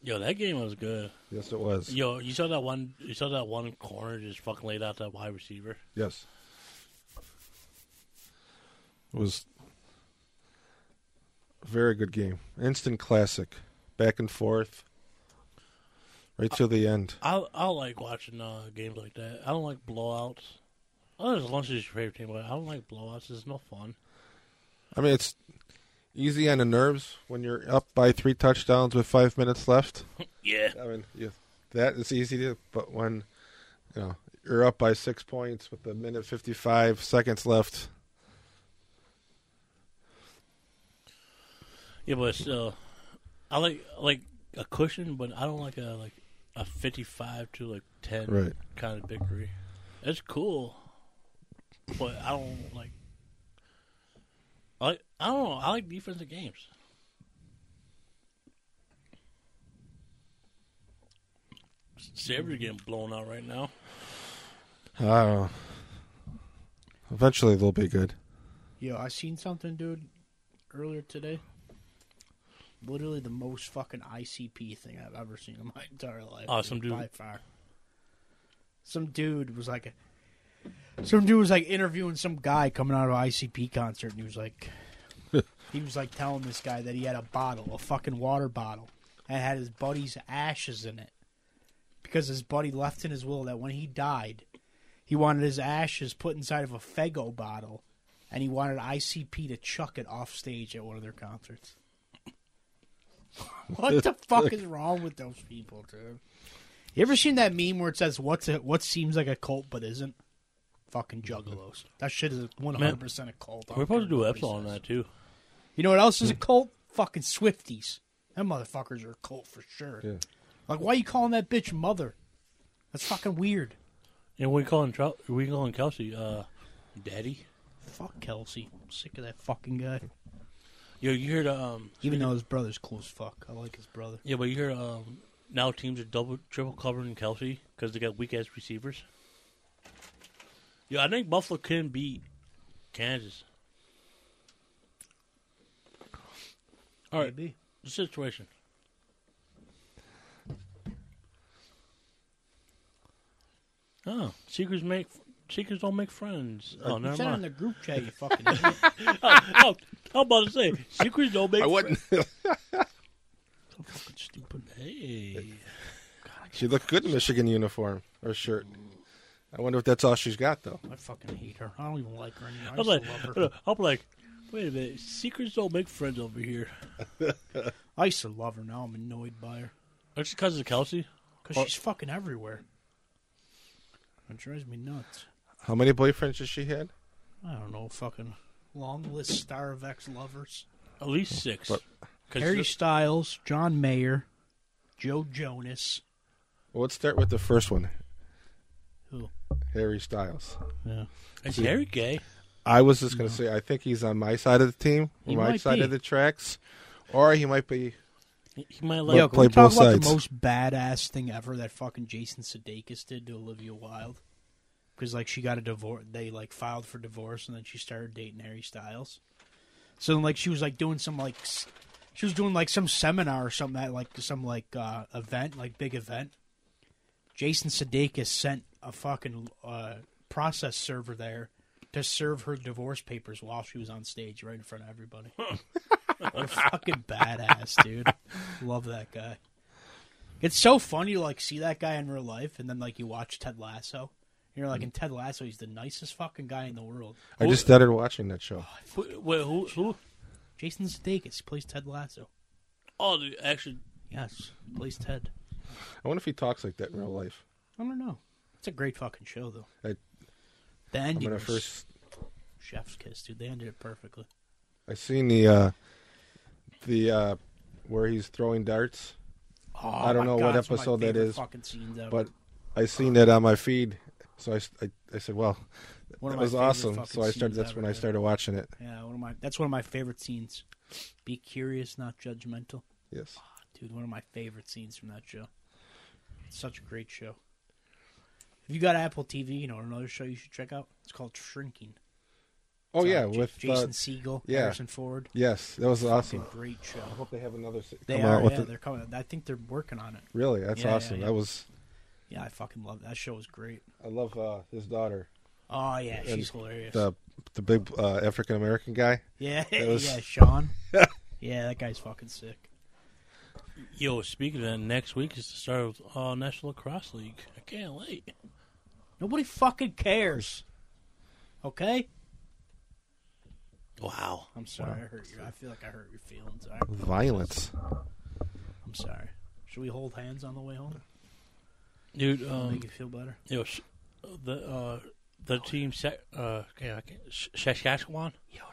[SPEAKER 4] Yo, that game was good.
[SPEAKER 3] Yes, it was.
[SPEAKER 4] Yo, you saw that one? You saw that one corner just fucking laid out that wide receiver.
[SPEAKER 3] Yes. It was a very good game. Instant classic. Back and forth. Right to the end.
[SPEAKER 4] I I like watching uh, games like that. I don't like blowouts. Unless lunch is your favorite team, but I don't like blowouts. It's no fun.
[SPEAKER 3] I mean, it's easy on the nerves when you're up by three touchdowns with five minutes left.
[SPEAKER 4] Yeah.
[SPEAKER 3] I mean, yeah, that is easy to. But when you know you're up by six points with a minute fifty-five seconds left,
[SPEAKER 4] Yeah, but still, I like like a cushion, but I don't like a like a fifty-five to like ten
[SPEAKER 3] Right.
[SPEAKER 4] kind of victory. It's cool, but I don't like. I like, I don't know. I like defensive games. Sabres getting blown out right now.
[SPEAKER 3] I don't know. Eventually, they'll be good.
[SPEAKER 2] Yo, I seen something, dude, earlier today. Literally the most fucking ICP thing I've ever seen in my entire life.
[SPEAKER 4] Oh, some dude-
[SPEAKER 2] by far. Some dude was like, some dude was like interviewing some guy coming out of an ICP concert, and he was like, he was like telling this guy that he had a bottle, a fucking water bottle, and had his buddy's ashes in it, because his buddy left in his will that when he died, he wanted his ashes put inside of a Faygo bottle and he wanted ICP to chuck it off stage at one of their concerts. what the fuck is wrong with those people, dude? You ever seen that meme where it says "What's a, what seems like a cult but isn't"? Fucking juggalos. That shit is one hundred percent a cult.
[SPEAKER 4] We're supposed to do
[SPEAKER 2] care
[SPEAKER 4] an episode on that too.
[SPEAKER 2] You know what else is a cult? Fucking Swifties. Them motherfuckers are a cult for sure.
[SPEAKER 3] Yeah.
[SPEAKER 2] Like, why you calling that bitch mother? That's fucking weird.
[SPEAKER 4] And we calling Trou- we calling Kelce, uh, Daddy.
[SPEAKER 2] Fuck Kelce. I'm sick of that fucking guy.
[SPEAKER 4] Yo, you hear the um?
[SPEAKER 2] Even though his brother's cool as fuck. I like his brother.
[SPEAKER 4] Yeah, but you hear um now teams are double, triple covering Kelce because they got weak ass receivers. Yeah, I think Buffalo can beat Kansas. All right,
[SPEAKER 2] Maybe.
[SPEAKER 4] the situation. Oh, secrets make secrets don't make friends. Uh, oh,
[SPEAKER 2] You
[SPEAKER 4] never
[SPEAKER 2] it in
[SPEAKER 4] mind.
[SPEAKER 2] the group chat, you fucking idiot.
[SPEAKER 4] oh, oh I'm about to say secrets don't make.
[SPEAKER 3] I wouldn't.
[SPEAKER 2] so fucking stupid.
[SPEAKER 4] Hey,
[SPEAKER 3] she looked good in Michigan uniform or shirt. I wonder if that's all she's got though.
[SPEAKER 2] I fucking hate her. I don't even like her anymore. I
[SPEAKER 4] I'm
[SPEAKER 2] used
[SPEAKER 4] like,
[SPEAKER 2] to love her.
[SPEAKER 4] Uh, I'm like, wait a minute, secrets don't make friends over here.
[SPEAKER 2] I used to love her. Now I'm annoyed by her
[SPEAKER 4] It's because of Kelce.
[SPEAKER 2] because she's fucking everywhere. It drives me nuts.
[SPEAKER 3] How many boyfriends has she had?
[SPEAKER 2] I don't know. Fucking long list star of ex lovers.
[SPEAKER 4] At least six.
[SPEAKER 3] But-
[SPEAKER 2] Harry
[SPEAKER 4] the-
[SPEAKER 2] Styles, John Mayer, Joe Jonas.
[SPEAKER 3] Well, let's start with the first one,
[SPEAKER 2] Who?
[SPEAKER 3] Harry Styles.
[SPEAKER 2] Yeah.
[SPEAKER 4] is Harry gay?
[SPEAKER 3] I was just going to say I think he's on my side of the team,
[SPEAKER 2] He
[SPEAKER 3] my
[SPEAKER 2] might
[SPEAKER 3] side
[SPEAKER 2] be.
[SPEAKER 3] of the tracks, or he might be.
[SPEAKER 4] He, he might like.
[SPEAKER 2] Yo, can
[SPEAKER 3] play
[SPEAKER 2] we talk
[SPEAKER 3] both
[SPEAKER 2] about
[SPEAKER 3] sides.
[SPEAKER 2] the most badass thing ever that fucking Jason Sudeikis did to Olivia Wilde? Because like she got a divorce, they like filed for divorce, and then she started dating Harry Styles. So like she was like doing some like s- she was doing like some seminar or something at like some like uh, event, like big event. Jason Sudeikis sent a fucking uh, process server there to serve her divorce papers while she was on stage right in front of everybody. what a fucking badass, dude. Love that guy. It's so funny to like see that guy in real life, and then like you watch Ted Lasso. You're like in Ted Lasso, he's the nicest fucking guy in the world.
[SPEAKER 3] I just started watching that show.
[SPEAKER 4] Who- Wait, who? Who?
[SPEAKER 2] Jason Sudeikis plays Ted Lasso.
[SPEAKER 4] Oh, the, actually,
[SPEAKER 2] Yes, plays Ted.
[SPEAKER 3] I wonder if he talks like that in real life.
[SPEAKER 2] I don't know. It's a great fucking show though.
[SPEAKER 3] I-
[SPEAKER 2] the
[SPEAKER 3] I'm
[SPEAKER 2] ending
[SPEAKER 3] gonna
[SPEAKER 2] was
[SPEAKER 3] first.
[SPEAKER 2] Chef's kiss, dude. They ended it perfectly.
[SPEAKER 3] I seen the uh, the uh, where he's throwing darts.
[SPEAKER 2] Oh,
[SPEAKER 3] I don't
[SPEAKER 2] my
[SPEAKER 3] know
[SPEAKER 2] God,
[SPEAKER 3] what
[SPEAKER 2] it's one of my
[SPEAKER 3] episode that
[SPEAKER 2] favorite
[SPEAKER 3] is,
[SPEAKER 2] Fucking scenes ever.
[SPEAKER 3] but I seen that on my feed, so I I said, well,
[SPEAKER 2] One
[SPEAKER 3] that was awesome. So I started. That's
[SPEAKER 2] ever,
[SPEAKER 3] when I started watching it.
[SPEAKER 2] Yeah, one of my that's one of my favorite scenes. Be curious, not judgmental.
[SPEAKER 3] Yes.
[SPEAKER 2] Dude, one of my favorite scenes from that show. It's such a great show. If you got Apple TV, you know another show you should check out. It's called Shrinking.
[SPEAKER 3] Oh yeah,
[SPEAKER 2] uh, J-
[SPEAKER 3] with
[SPEAKER 2] Jason
[SPEAKER 3] uh,
[SPEAKER 2] Segel,
[SPEAKER 3] yeah.
[SPEAKER 2] Harrison Ford.
[SPEAKER 3] yes, that was awesome.
[SPEAKER 2] Great show.
[SPEAKER 3] I hope they have another.
[SPEAKER 2] They are. Yeah, they're coming. I think they're working on it.
[SPEAKER 3] Really, that's
[SPEAKER 2] Yeah, yeah,
[SPEAKER 3] awesome.
[SPEAKER 2] yeah.
[SPEAKER 3] That was.
[SPEAKER 2] Yeah, I fucking love that show. Was great.
[SPEAKER 3] I love uh, his daughter,
[SPEAKER 2] Oh yeah,
[SPEAKER 3] And
[SPEAKER 2] she's hilarious.
[SPEAKER 3] the the big uh, African American guy.
[SPEAKER 2] yeah,
[SPEAKER 3] was-
[SPEAKER 2] yeah, Sean. yeah, that guy's fucking sick.
[SPEAKER 4] Yo, speaking of that, next week is the start of uh, National Lacrosse League. I can't wait.
[SPEAKER 2] Nobody fucking cares. Okay.
[SPEAKER 4] Wow.
[SPEAKER 2] I'm sorry. I hurt you. I feel like I hurt your feelings. I,
[SPEAKER 3] Violence.
[SPEAKER 2] I'm sorry. Should we hold hands on the way home?
[SPEAKER 4] Dude, um,
[SPEAKER 2] make you feel better.
[SPEAKER 4] yo, sh- the uh, the team, Sa- uh, okay, I can't, Sh- Saskatchewan?
[SPEAKER 2] Yoder.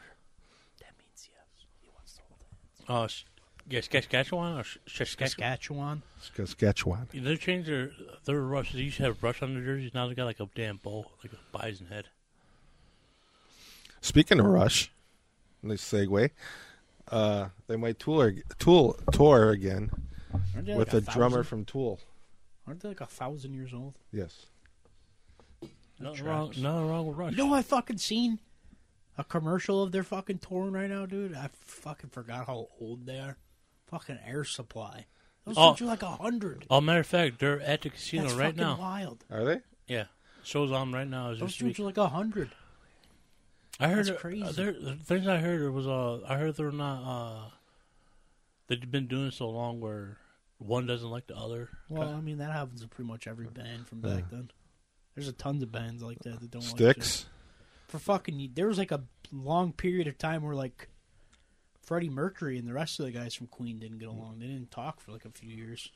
[SPEAKER 2] That means yes. He wants to hold hands.
[SPEAKER 4] Uh, Sh- yeah, Saskatchewan or Saskatchewan?
[SPEAKER 2] Saskatchewan.
[SPEAKER 3] Saskatchewan.
[SPEAKER 4] They changed their their rush. They used to have rush on their jerseys. Now they got like a damn bow, like a bison head.
[SPEAKER 3] Speaking of Rush, nice segue. Uh, they might tour tool tour again with
[SPEAKER 2] like
[SPEAKER 3] the
[SPEAKER 2] a
[SPEAKER 3] drummer from Tool.
[SPEAKER 2] Aren't they like a thousand years old?
[SPEAKER 3] Yes.
[SPEAKER 4] Nothing wrong, nothing wrong with rush.
[SPEAKER 2] You know what I fucking seen? A commercial of their fucking touring right now, dude. I fucking forgot how old they are. Fucking Air Supply. Those
[SPEAKER 4] Oh.
[SPEAKER 2] dudes are like a hundred.
[SPEAKER 4] Oh, matter of fact, they're at the casino
[SPEAKER 2] That's
[SPEAKER 4] right now.
[SPEAKER 2] wild.
[SPEAKER 3] Are they?
[SPEAKER 4] Yeah, shows on right now. As
[SPEAKER 2] Those
[SPEAKER 4] this
[SPEAKER 2] dudes
[SPEAKER 4] week.
[SPEAKER 2] are like a hundred.
[SPEAKER 4] I heard
[SPEAKER 2] that's crazy.
[SPEAKER 4] uh, there- the things I heard it was uh, I heard they're not uh, they've been doing it so long where one doesn't like the other.
[SPEAKER 2] Well, I mean that happens to pretty much every band from back then. There's a tons of bands like that that don't like
[SPEAKER 3] Sticks.
[SPEAKER 2] shit. For fucking, there was like a long period of time where like Freddie Mercury and the rest of the guys from Queen didn't get along. They didn't talk for like a few years.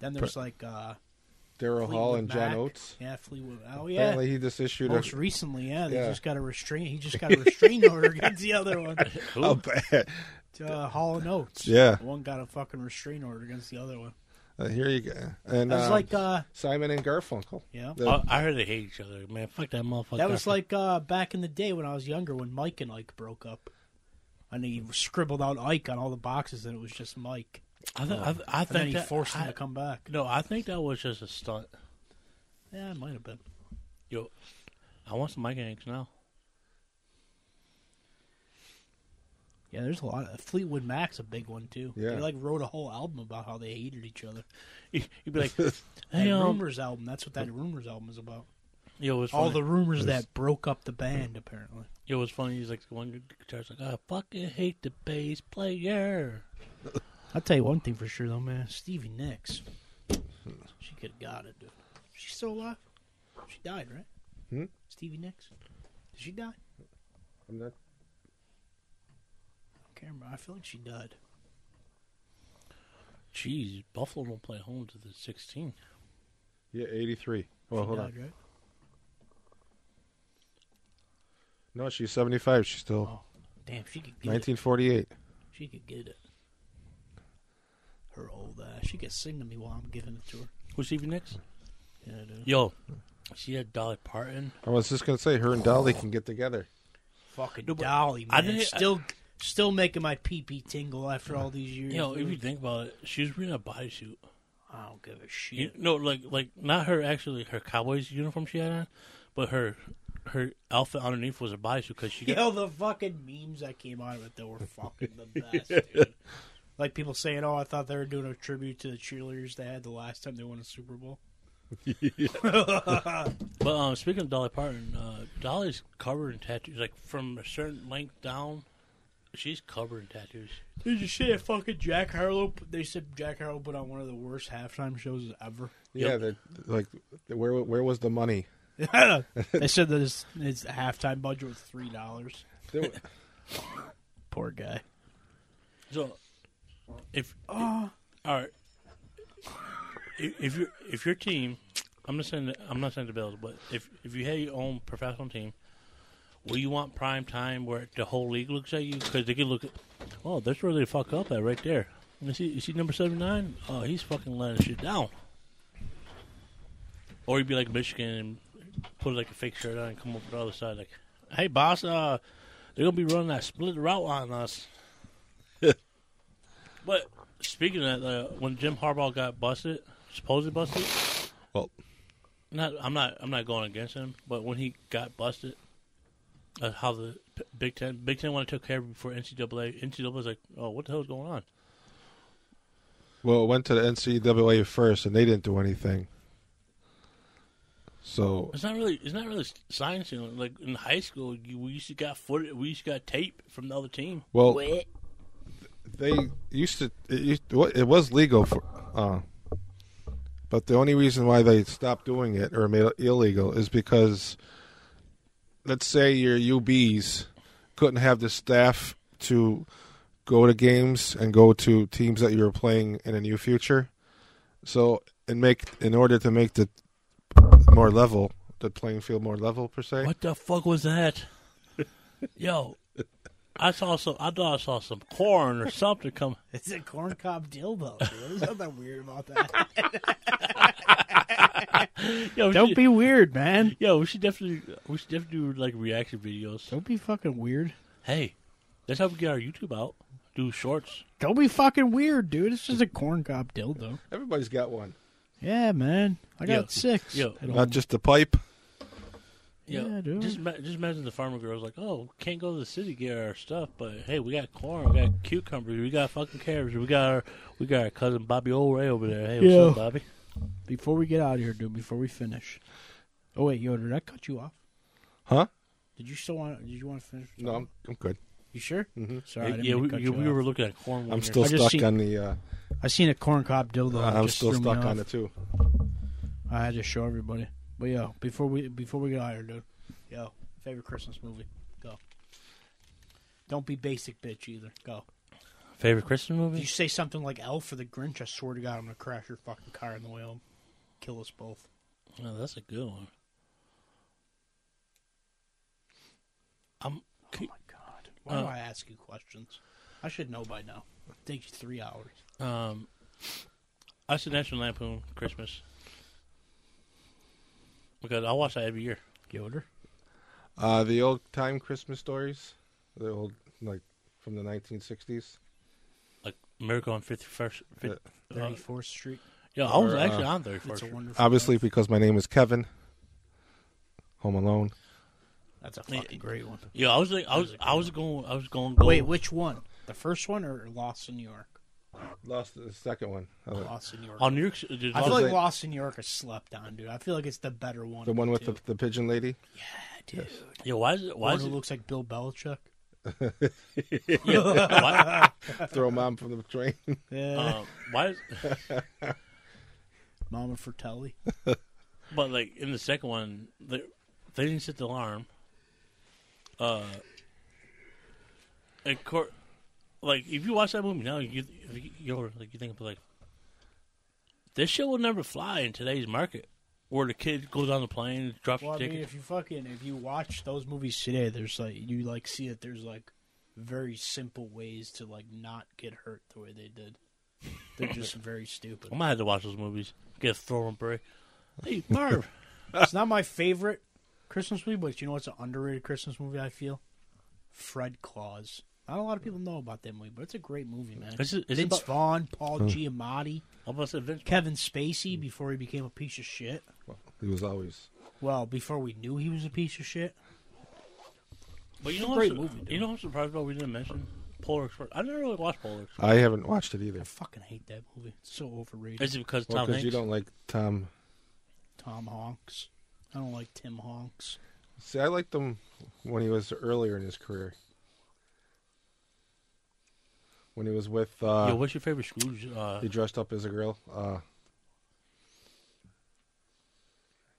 [SPEAKER 2] Then there's like uh
[SPEAKER 3] Daryl Hall
[SPEAKER 2] Fleetwood
[SPEAKER 3] and John Oates.
[SPEAKER 2] yeah, Fleetwood. Oh yeah.
[SPEAKER 3] Apparently, he just issued
[SPEAKER 2] Most
[SPEAKER 3] a.
[SPEAKER 2] recently, yeah, they
[SPEAKER 3] Yeah.
[SPEAKER 2] just got a restraint. He just got a restraining order against the other one.
[SPEAKER 3] How bad?
[SPEAKER 2] Uh, Hall and Oates.
[SPEAKER 3] Yeah.
[SPEAKER 2] one got a fucking restraining order against the other one.
[SPEAKER 3] Uh, here you go. And
[SPEAKER 2] That was
[SPEAKER 3] uh,
[SPEAKER 2] like, uh,
[SPEAKER 3] Simon and Garfunkel.
[SPEAKER 2] yeah.
[SPEAKER 3] The-
[SPEAKER 4] I, I heard they hate each other. Man, fuck that motherfucker.
[SPEAKER 2] That was like uh, back in the day when I was younger, when Mike and Ike broke up, and he scribbled out Ike on all the boxes, and it was just Mike.
[SPEAKER 4] I, th- I, th- I
[SPEAKER 2] And then
[SPEAKER 4] think
[SPEAKER 2] he
[SPEAKER 4] that,
[SPEAKER 2] forced him
[SPEAKER 4] I,
[SPEAKER 2] to come back.
[SPEAKER 4] No, I think that was just a stunt.
[SPEAKER 2] Yeah, it might have been.
[SPEAKER 4] Yo, I want some Mike Hanks now.
[SPEAKER 2] Yeah, there's a lot of Fleetwood Mac's a big one too.
[SPEAKER 3] Yeah.
[SPEAKER 2] they like wrote a whole album about how they hated each other.
[SPEAKER 4] You'd be like,
[SPEAKER 2] That
[SPEAKER 4] hey, um,
[SPEAKER 2] Rumors album. That's what that Rumors album is about.
[SPEAKER 4] yo, it's
[SPEAKER 2] All
[SPEAKER 4] funny.
[SPEAKER 2] the rumors that broke up the band, apparently.
[SPEAKER 4] Yo, it's funny. He's like one guitarist like, I fucking hate the bass player.
[SPEAKER 2] I'll tell you one thing for sure, though, man. Stevie Nicks. She could have got it, dude. She's still alive. She died, right?
[SPEAKER 3] Hmm?
[SPEAKER 2] Stevie Nicks. Did she die?
[SPEAKER 3] I'm not.
[SPEAKER 2] I. I feel like she died.
[SPEAKER 4] Jeez, Buffalo don't play home to the 16.
[SPEAKER 3] Yeah, 83. Well,
[SPEAKER 2] she
[SPEAKER 3] hold
[SPEAKER 2] died,
[SPEAKER 3] on.
[SPEAKER 2] right?
[SPEAKER 3] No, she's 75. She's still
[SPEAKER 2] Oh, damn, she could get
[SPEAKER 3] 1948.
[SPEAKER 2] it. She could get it. Her old ass. She could sing to me while I'm giving it to her.
[SPEAKER 4] Who's Stevie Nicks?
[SPEAKER 2] Yeah, dude.
[SPEAKER 4] Yo, she had Dolly Parton.
[SPEAKER 3] I was just gonna say her and Dolly can get together.
[SPEAKER 2] Fucking
[SPEAKER 4] No, but
[SPEAKER 2] Dolly,
[SPEAKER 4] I
[SPEAKER 2] man.
[SPEAKER 4] didn't-
[SPEAKER 2] still, still making my pee pee tingle after all these years.
[SPEAKER 4] Yo, if you think about it, she was wearing a bodysuit.
[SPEAKER 2] I don't give a shit.
[SPEAKER 4] You, no, like like not her actually her Cowboys uniform she had on, but her her outfit underneath was a bodysuit because she got
[SPEAKER 2] Yo, the fucking memes that came out of it that were fucking the best, dude. Like people saying, "Oh, I thought they were doing a tribute to the cheerleaders they had the last time they won a Super Bowl."
[SPEAKER 4] But um, speaking of Dolly Parton, uh, Dolly's covered in tattoos. Like from a certain length down, she's covered in tattoos.
[SPEAKER 2] Did you see that fucking Jack Harlow? They said Jack Harlow put on one of the worst halftime shows ever.
[SPEAKER 3] Yeah, that like where where was the money?
[SPEAKER 2] they said that his, his halftime budget was three dollars.
[SPEAKER 3] There-
[SPEAKER 2] Poor guy.
[SPEAKER 4] So, if
[SPEAKER 2] Oh,
[SPEAKER 4] all right, if, if your if your team, I'm not saying that, I'm not saying the Bills, but if if you had your own professional team, will you want prime time where the whole league looks at you because they can look at, oh, that's where they fuck up at right there. You see, you see number seventy nine? Oh, he's fucking letting shit down. Or you'd be like Michigan and put like a fake shirt on and come over the other side like, hey boss, uh, they're gonna be running that split route on us. but speaking of that, uh, when Jim Harbaugh got busted, supposedly busted,
[SPEAKER 3] well,
[SPEAKER 4] not I'm not I'm not going against him, but when he got busted, uh, how the P- Big Ten Big Ten wanted to take care of it before NCAA. NCAA was like, oh, what the hell is going on?
[SPEAKER 3] Well, it went to the NCAA first, and they didn't do anything. So
[SPEAKER 4] It's not really it's not really science. You know, like in high school, you, we used to got foot we used to got tape from the other team.
[SPEAKER 3] well, they used to it, used, it was legal for uh but the only reason why they stopped doing it or made it illegal is because let's say your UBs couldn't have the staff to go to games and go to teams that you were playing in a new future so and make in order to make the more level the playing field more level per se
[SPEAKER 4] What the fuck was that? Yo, I saw some. I thought I saw some corn or something come.
[SPEAKER 2] It's a corn cob dildo. Dude. There's nothing weird about that.
[SPEAKER 4] Yo,
[SPEAKER 2] Don't
[SPEAKER 4] should-
[SPEAKER 2] be weird, man.
[SPEAKER 4] Yo, we should definitely we should definitely do like reaction videos.
[SPEAKER 2] Don't be fucking weird.
[SPEAKER 4] Hey, that's how we get our YouTube out. Do shorts.
[SPEAKER 2] Don't be fucking weird, dude. It's just a corn cob dildo.
[SPEAKER 3] everybody's got one
[SPEAKER 2] Yeah, man. I got
[SPEAKER 4] Yo,
[SPEAKER 2] six.
[SPEAKER 4] yo,
[SPEAKER 2] don't-
[SPEAKER 3] not just the pipe
[SPEAKER 4] Yo,
[SPEAKER 2] Yeah, dude.
[SPEAKER 4] Just ma- just imagine the farmer girl's like, oh, can't go to the city to get our stuff, but hey, we got corn, we got cucumbers, we got fucking carrots, we got our we got our cousin Bobby O'Ray over there. Hey, what's
[SPEAKER 2] Yo.
[SPEAKER 4] up, Bobby?
[SPEAKER 2] Before we get out of here, dude. Before we finish. Oh wait, yo, did I cut you off?
[SPEAKER 3] huh
[SPEAKER 2] Did you still want? Did you want to finish?
[SPEAKER 3] no i'm, I'm good
[SPEAKER 2] You sure?
[SPEAKER 3] hmm
[SPEAKER 2] Sorry, I
[SPEAKER 4] yeah,
[SPEAKER 2] didn't
[SPEAKER 4] yeah,
[SPEAKER 2] mean
[SPEAKER 4] we,
[SPEAKER 2] to cut
[SPEAKER 4] yeah,
[SPEAKER 2] you
[SPEAKER 4] we
[SPEAKER 2] off.
[SPEAKER 4] were looking at corn.
[SPEAKER 3] I'm
[SPEAKER 4] when
[SPEAKER 3] still
[SPEAKER 2] I just
[SPEAKER 3] stuck
[SPEAKER 2] seen-
[SPEAKER 3] on the. Uh,
[SPEAKER 2] I seen a corn cob dildo. and it
[SPEAKER 3] I'm
[SPEAKER 2] just
[SPEAKER 3] still
[SPEAKER 2] threw me
[SPEAKER 3] stuck
[SPEAKER 2] off.
[SPEAKER 3] on it too.
[SPEAKER 2] I had to show everybody. But yo, before we before we get here, dude. Yo, favorite Christmas movie. Go. Don't be basic bitch either. Go.
[SPEAKER 4] favorite Christmas movie?
[SPEAKER 2] If you say something like Elf or the Grinch, I swear to God, I'm gonna crash your fucking car on the way home. Kill us both.
[SPEAKER 4] Oh, that's a good one. I'm
[SPEAKER 2] Oh my God. Why
[SPEAKER 4] Uh,
[SPEAKER 2] do I ask you questions? I should know by now. It takes you three hours.
[SPEAKER 4] um, I said National Lampoon Christmas because I watch that every year.
[SPEAKER 2] Yoder.
[SPEAKER 3] Uh, the old time Christmas stories, the old like from the 1960s.
[SPEAKER 4] Like Miracle on Fifty First.
[SPEAKER 3] Yeah.
[SPEAKER 2] Thirty fourth Street.
[SPEAKER 4] yeah, I was
[SPEAKER 3] Or, uh,
[SPEAKER 4] actually on Thirty
[SPEAKER 2] It's a wonderful.
[SPEAKER 3] Obviously,
[SPEAKER 2] Life.
[SPEAKER 3] because my name is Kevin. Home Alone.
[SPEAKER 2] that's a
[SPEAKER 4] Yeah.
[SPEAKER 2] fucking great one.
[SPEAKER 4] Yeah, I was like, I was,
[SPEAKER 2] That's a
[SPEAKER 4] I
[SPEAKER 2] good
[SPEAKER 4] was going, I was going. Go,
[SPEAKER 2] Wait, which one? The first one or Lost in New York?
[SPEAKER 3] Lost the second one.
[SPEAKER 2] Lost in New York.
[SPEAKER 4] on New York. Did
[SPEAKER 2] I feel like
[SPEAKER 3] in-
[SPEAKER 2] Lost in New York is slept on, dude. I feel like it's the better one.
[SPEAKER 3] the one with the, the pigeon lady.
[SPEAKER 2] yeah, dude.
[SPEAKER 4] yeah, why is it? Why
[SPEAKER 2] One
[SPEAKER 4] is
[SPEAKER 2] who
[SPEAKER 4] it?
[SPEAKER 2] looks like Bill Belichick.
[SPEAKER 4] Yeah, why,
[SPEAKER 3] Throw mom from the train.
[SPEAKER 2] Yeah,
[SPEAKER 4] um, why is?
[SPEAKER 2] Mama Fratelli.
[SPEAKER 4] But like in the second one, they, they didn't set the alarm. Uh, and court, like if you watch that movie now, you you you're, like you think like this shit will never fly in today's market, where the kid goes on the plane, and drops
[SPEAKER 2] Well, I
[SPEAKER 4] the
[SPEAKER 2] mean,
[SPEAKER 4] ticket.
[SPEAKER 2] if you fucking if you watch those movies today, there's like you like see that there's like very simple ways to like not get hurt the way they did. They're just very stupid.
[SPEAKER 4] I might have to watch those movies. Get a throwing break. Hey Marv,
[SPEAKER 2] It's not my favorite Christmas movie, but you know what's an underrated Christmas movie? I feel Fred Claus. Not a lot of people know about that movie, but it's a great movie, man.
[SPEAKER 4] Is it- is it
[SPEAKER 2] Vince
[SPEAKER 4] about-
[SPEAKER 2] Vaughn, Paul Giamatti,
[SPEAKER 4] I'm about to say Vince.
[SPEAKER 2] Kevin Spacey before he became a piece of shit.
[SPEAKER 3] He was always.
[SPEAKER 2] Well, before we knew he was a piece of shit.
[SPEAKER 4] But you know, what
[SPEAKER 2] great
[SPEAKER 4] I'm su-
[SPEAKER 2] movie.
[SPEAKER 4] You know, what I'm surprised about. We didn't mention Polar Express. I never really watched Polar Express.
[SPEAKER 3] I haven't watched it either.
[SPEAKER 2] I fucking hate that movie. It's so overrated.
[SPEAKER 4] Is it because
[SPEAKER 3] Well,
[SPEAKER 4] Tom
[SPEAKER 3] because you don't like Tom.
[SPEAKER 2] Tom Honks. I don't like Tim Honks.
[SPEAKER 3] See, I liked him when he was earlier in his career. When he was with, uh,
[SPEAKER 4] Yo, what's your favorite Scrooge? Uh,
[SPEAKER 3] he dressed up as a girl. Uh,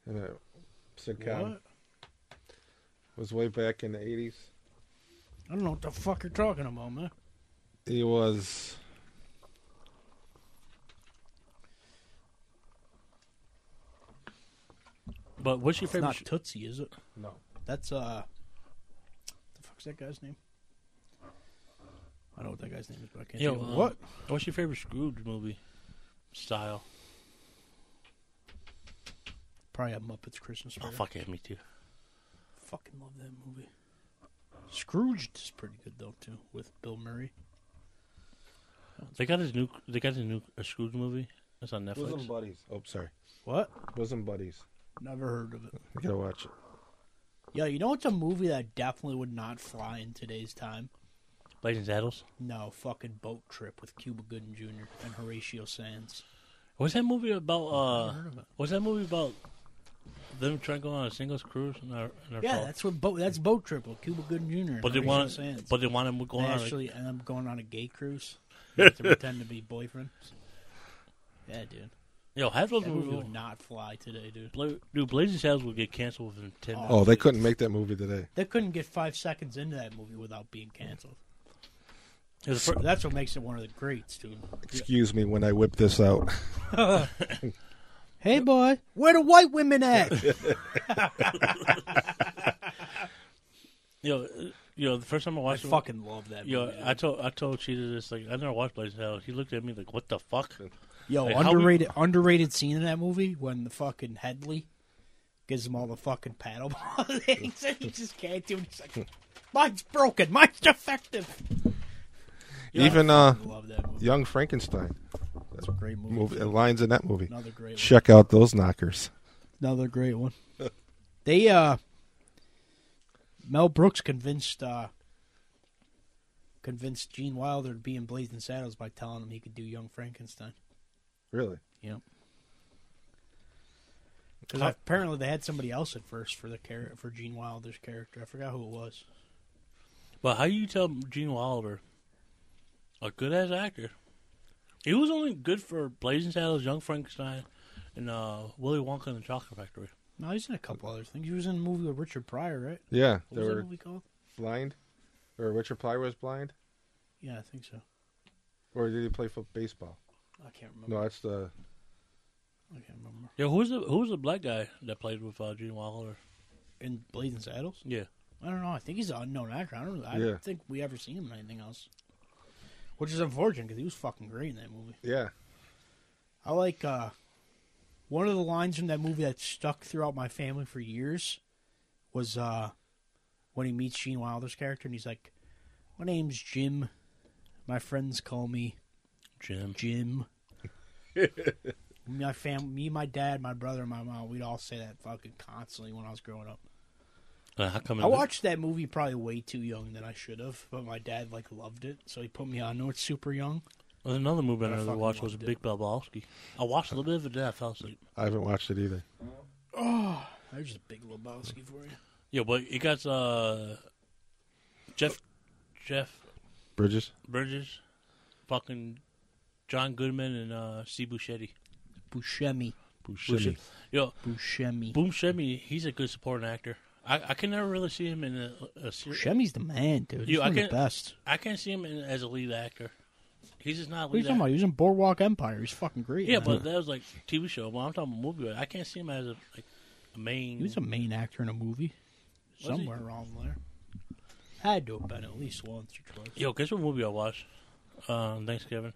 [SPEAKER 3] in a sitcom.
[SPEAKER 2] What?
[SPEAKER 3] It was way back in the eighties.
[SPEAKER 2] I don't know what the fuck you're talking about, man.
[SPEAKER 3] He was.
[SPEAKER 4] but what's your
[SPEAKER 2] It's
[SPEAKER 4] favorite?
[SPEAKER 2] not
[SPEAKER 4] sh-
[SPEAKER 2] Tootsie, is it?
[SPEAKER 3] No.
[SPEAKER 2] That's uh, the fuck's that guy's name? I don't know what that guy's name is, but I can't.
[SPEAKER 4] Yo,
[SPEAKER 2] think of it.
[SPEAKER 4] uh,
[SPEAKER 2] what?
[SPEAKER 4] what's your favorite Scrooge movie style?
[SPEAKER 2] Probably a Muppets Christmas.
[SPEAKER 4] Oh
[SPEAKER 2] Party.
[SPEAKER 4] fuck yeah, me too.
[SPEAKER 2] Fucking love that movie. Scrooge is pretty good though too, with Bill Murray.
[SPEAKER 4] They got his new. They got his new a Scrooge movie. It's on Netflix.
[SPEAKER 3] Bosom buddies. Oh, sorry.
[SPEAKER 2] What?
[SPEAKER 3] Bosom buddies.
[SPEAKER 2] Never heard of it.
[SPEAKER 3] You gotta watch it.
[SPEAKER 2] Yeah, you know it's a movie that definitely would not fly in today's time?
[SPEAKER 4] Blazing Saddles.
[SPEAKER 2] No, fucking Boat Trip with Cuba Gooding Jr. and Horatio Sanz.
[SPEAKER 4] What's that movie about? Uh,
[SPEAKER 2] heard of it.
[SPEAKER 4] what's that movie about? Them trying to go on a singles cruise in their, in their
[SPEAKER 2] Yeah,
[SPEAKER 4] fall?
[SPEAKER 2] that's what boat. That's Boat Trip with Cuba Gooding Jr. and
[SPEAKER 4] But they
[SPEAKER 2] Horatio
[SPEAKER 4] want,
[SPEAKER 2] Sands.
[SPEAKER 4] but they want him
[SPEAKER 2] They
[SPEAKER 4] going on.
[SPEAKER 2] actually end up going on a gay cruise to pretend to be boyfriends. Yeah, dude.
[SPEAKER 4] Yo, half those
[SPEAKER 2] That movie
[SPEAKER 4] movies.
[SPEAKER 2] would not fly today, dude.
[SPEAKER 4] Bla- Dude, Blazing Saddles would get canceled within ten minutes.
[SPEAKER 3] Oh, they couldn't make that movie today.
[SPEAKER 2] They couldn't get five seconds into that movie without being canceled.
[SPEAKER 4] It was the fir-
[SPEAKER 2] That's what makes it one of the greats, dude.
[SPEAKER 3] Excuse me when I whip this out.
[SPEAKER 2] Hey, boy, where the white women at?
[SPEAKER 4] yo, uh, you know, the first time I
[SPEAKER 2] I
[SPEAKER 4] watched it,
[SPEAKER 2] fucking love that
[SPEAKER 4] yo,
[SPEAKER 2] movie.
[SPEAKER 4] I told I told Cheetah this like I never watched Blazing Saddles. He looked at me like, "What the fuck?"
[SPEAKER 2] Yo,
[SPEAKER 4] Like, how we-
[SPEAKER 2] underrated underrated scene in that movie when the fucking Hedley gives him all the fucking paddle ball things and he just can't do it. He's like, mine's broken, mine's defective.
[SPEAKER 3] Even uh,
[SPEAKER 2] love that.
[SPEAKER 3] Young Frankenstein
[SPEAKER 2] That's a great movie.
[SPEAKER 3] movie uh, lines in that movie.
[SPEAKER 2] Another great one.
[SPEAKER 3] Check out those knockers.
[SPEAKER 2] Another great one. they uh Mel Brooks convinced uh convinced Gene Wilder to be in Blazing Saddles by telling him he could do Young Frankenstein.
[SPEAKER 3] Really?
[SPEAKER 2] Yep. Because
[SPEAKER 4] How-
[SPEAKER 2] apparently they had somebody else at first for the char- for Gene Wilder's character. I forgot who it was.
[SPEAKER 4] But how do you tell Gene Wilder, a good ass actor? He was only good for Blazing Saddles, Young Frankenstein, and uh, Willy Wonka and the Chocolate Factory.
[SPEAKER 2] No, he's in a couple other things. He was in a movie with Richard Pryor, right?
[SPEAKER 3] Yeah,
[SPEAKER 2] What
[SPEAKER 3] they
[SPEAKER 2] was that
[SPEAKER 3] were
[SPEAKER 2] movie called?
[SPEAKER 3] blind, or Richard Pryor was blind,
[SPEAKER 2] Yeah, I think so.
[SPEAKER 3] or did he play for baseball?
[SPEAKER 2] I can't remember.
[SPEAKER 3] No, that's the
[SPEAKER 2] I can't remember.
[SPEAKER 4] Yeah, who's the who's the black guy that played with uh, Gene Wilder?
[SPEAKER 2] In Blazing Saddles?
[SPEAKER 4] Yeah,
[SPEAKER 2] I don't know. I think he's an unknown actor. I don't. I
[SPEAKER 3] Yeah.
[SPEAKER 2] don't think we ever seen him in anything else. Which is unfortunate because he was fucking great in that movie.
[SPEAKER 3] yeah.
[SPEAKER 2] I like uh, one of the lines from that movie that stuck throughout my family for years was uh, when he meets Gene Wilder's character and he's like, "My name's Jim. My friends call me
[SPEAKER 4] Jim.
[SPEAKER 2] Jim." my fam, me, my dad, my brother, and my mom, we'd all say that fucking constantly when I was growing up.
[SPEAKER 4] Uh, how come?
[SPEAKER 2] I watched that movie probably way too young than I should have, but my dad like loved it, so he put me on to it super young.
[SPEAKER 4] Well, another movie I
[SPEAKER 2] I
[SPEAKER 4] never watched was a Big Lebowski. I watched a little bit of it, then I fell asleep.
[SPEAKER 3] I haven't watched it either.
[SPEAKER 2] Oh, there's just Big Lebowski for you.
[SPEAKER 4] Yeah, but it got uh, Jeff Jeff
[SPEAKER 3] Bridges.
[SPEAKER 4] Bridges, fucking John Goodman, and uh, Steve Buscemi.
[SPEAKER 2] Buscemi,
[SPEAKER 3] Buscemi.
[SPEAKER 4] Yo,
[SPEAKER 2] Buscemi.
[SPEAKER 4] Boom Shemi, he's a good supporting actor. I, I can never really see him in a, a series.
[SPEAKER 2] Buscemi's the man, dude. He's
[SPEAKER 4] I
[SPEAKER 2] one of the
[SPEAKER 4] can't-
[SPEAKER 2] best.
[SPEAKER 4] I can't see him in, as a lead actor. He's just not a
[SPEAKER 2] What are you
[SPEAKER 4] lead
[SPEAKER 2] talking about?
[SPEAKER 4] actor.
[SPEAKER 2] He was in Boardwalk Empire. He's fucking great.
[SPEAKER 4] Yeah,
[SPEAKER 2] man.
[SPEAKER 4] but that was like TV show. Well, I'm talking about movie. I can't see him as a like a main.
[SPEAKER 2] he was a main actor in a movie
[SPEAKER 4] he?
[SPEAKER 2] somewhere around there. Had to have been at least once or twice.
[SPEAKER 4] Yo, guess what movie I watched? Um, Thanksgiving.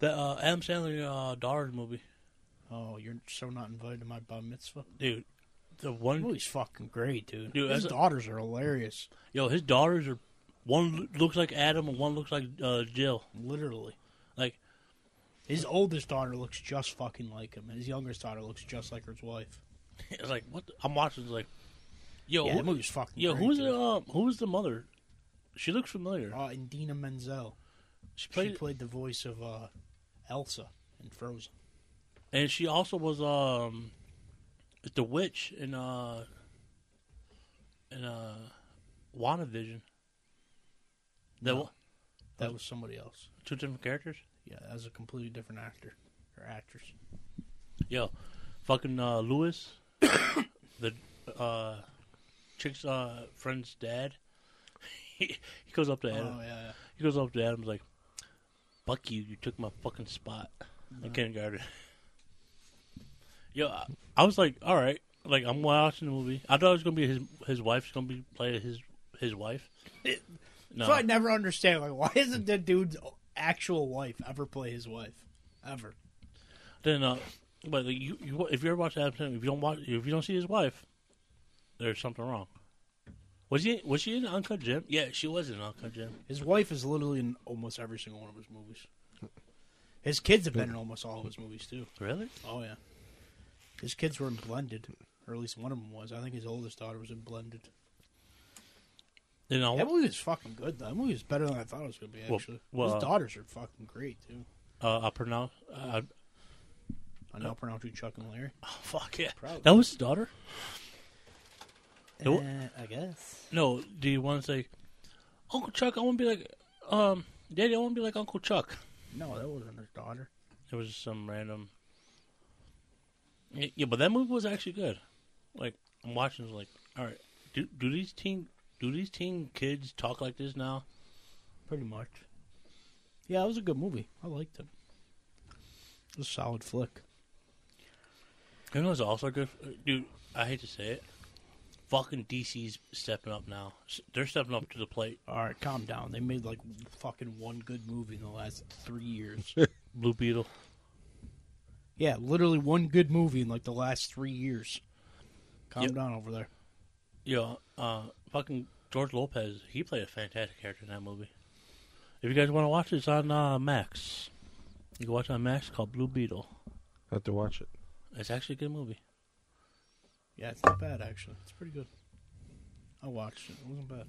[SPEAKER 4] The uh, Adam Sandler uh, Daughters movie,
[SPEAKER 2] Oh, you're so not invited to my bar mitzvah.
[SPEAKER 4] dude. The one,
[SPEAKER 2] movie's fucking great, dude.
[SPEAKER 4] Dude,
[SPEAKER 2] His
[SPEAKER 4] that's a-
[SPEAKER 2] daughters are hilarious.
[SPEAKER 4] yo, his daughters are one looks like Adam and one looks like uh, Jill.
[SPEAKER 2] Literally.
[SPEAKER 4] Like,
[SPEAKER 2] His oldest daughter looks just fucking like him. and His youngest daughter looks just like his wife.
[SPEAKER 4] it's like what? The, I'm watching. It's like, yo,
[SPEAKER 2] yeah,
[SPEAKER 4] who,
[SPEAKER 2] that movie's fucking
[SPEAKER 4] yo,
[SPEAKER 2] great,
[SPEAKER 4] who's
[SPEAKER 2] dude.
[SPEAKER 4] the um, who's the mother? She looks familiar.
[SPEAKER 2] Uh, Idina Menzel.
[SPEAKER 4] She
[SPEAKER 2] She
[SPEAKER 4] played,
[SPEAKER 2] played the voice of uh, Elsa in Frozen.
[SPEAKER 4] and she also was um, the witch in uh, in uh, WandaVision. That
[SPEAKER 2] No. That was somebody else.
[SPEAKER 4] two different characters.
[SPEAKER 2] Yeah, that was a completely different actor or actress.
[SPEAKER 4] Yo, fucking uh, Lewis, the uh, chick's uh, friend's dad. He, he goes up to Adam.
[SPEAKER 2] Oh yeah, yeah.
[SPEAKER 4] He goes up to Adam's like, "Fuck you! You took my fucking spot in kindergarten." Yo, I, I was like, "All right." Like I'm watching the movie. I thought it was gonna be his his wife's gonna be play his his wife. No,
[SPEAKER 2] So I never understand like why isn't the dude's actual wife ever play his wife ever?
[SPEAKER 4] then uh, but like, you, you if you ever watch Adam Sandler, if you don't watch if you don't see his wife, there's something wrong. Was he was she in Uncut Gem? Yeah, she was in Uncut Gem.
[SPEAKER 2] His wife is literally in almost every single one of his movies. His kids have been in almost all of his movies too.
[SPEAKER 4] Really?
[SPEAKER 2] Oh yeah. His kids were in blended, or at least one of them was. I think his oldest daughter was in blended.
[SPEAKER 4] You know,
[SPEAKER 2] That movie was fucking good. though. That movie was better than I thought it was going to be. Actually,
[SPEAKER 4] well, uh,
[SPEAKER 2] his daughters are fucking great too.
[SPEAKER 4] uh, I pronounce. Uh,
[SPEAKER 2] I now pronounce you Chuck and Larry.
[SPEAKER 4] oh, fuck yeah.
[SPEAKER 2] Proud.
[SPEAKER 4] That was his daughter?
[SPEAKER 2] Uh, I guess.
[SPEAKER 4] No, do you want to say, Uncle Chuck, I want to be like, um, Daddy, I want to be like Uncle Chuck?
[SPEAKER 2] No, that wasn't his daughter.
[SPEAKER 4] It was some random. Yeah, but that movie was actually good. Like I'm watching, like, all right, do do these teen do these teen kids talk like this now?
[SPEAKER 2] Pretty much. Yeah, it was a good movie. I liked it. It was a solid flick.
[SPEAKER 4] You know, it's also good, uh, dude. I hate to say it, fucking DC's stepping up now. They're stepping up to the plate.
[SPEAKER 2] All right, calm down. They made like fucking one good movie in the last three years.
[SPEAKER 4] Blue Beetle.
[SPEAKER 2] Yeah, literally one good movie in like the last three years. Calm
[SPEAKER 4] Yep.
[SPEAKER 2] down over there.
[SPEAKER 4] Yo, uh, fucking George Lopez. He played a fantastic character in that movie. If you guys want to watch it, it's on uh, Max. You can watch it on Max called Blue Beetle.
[SPEAKER 3] I have to watch it.
[SPEAKER 4] It's actually a good movie.
[SPEAKER 2] Yeah, it's not bad actually. It's pretty good. I watched it. It wasn't bad.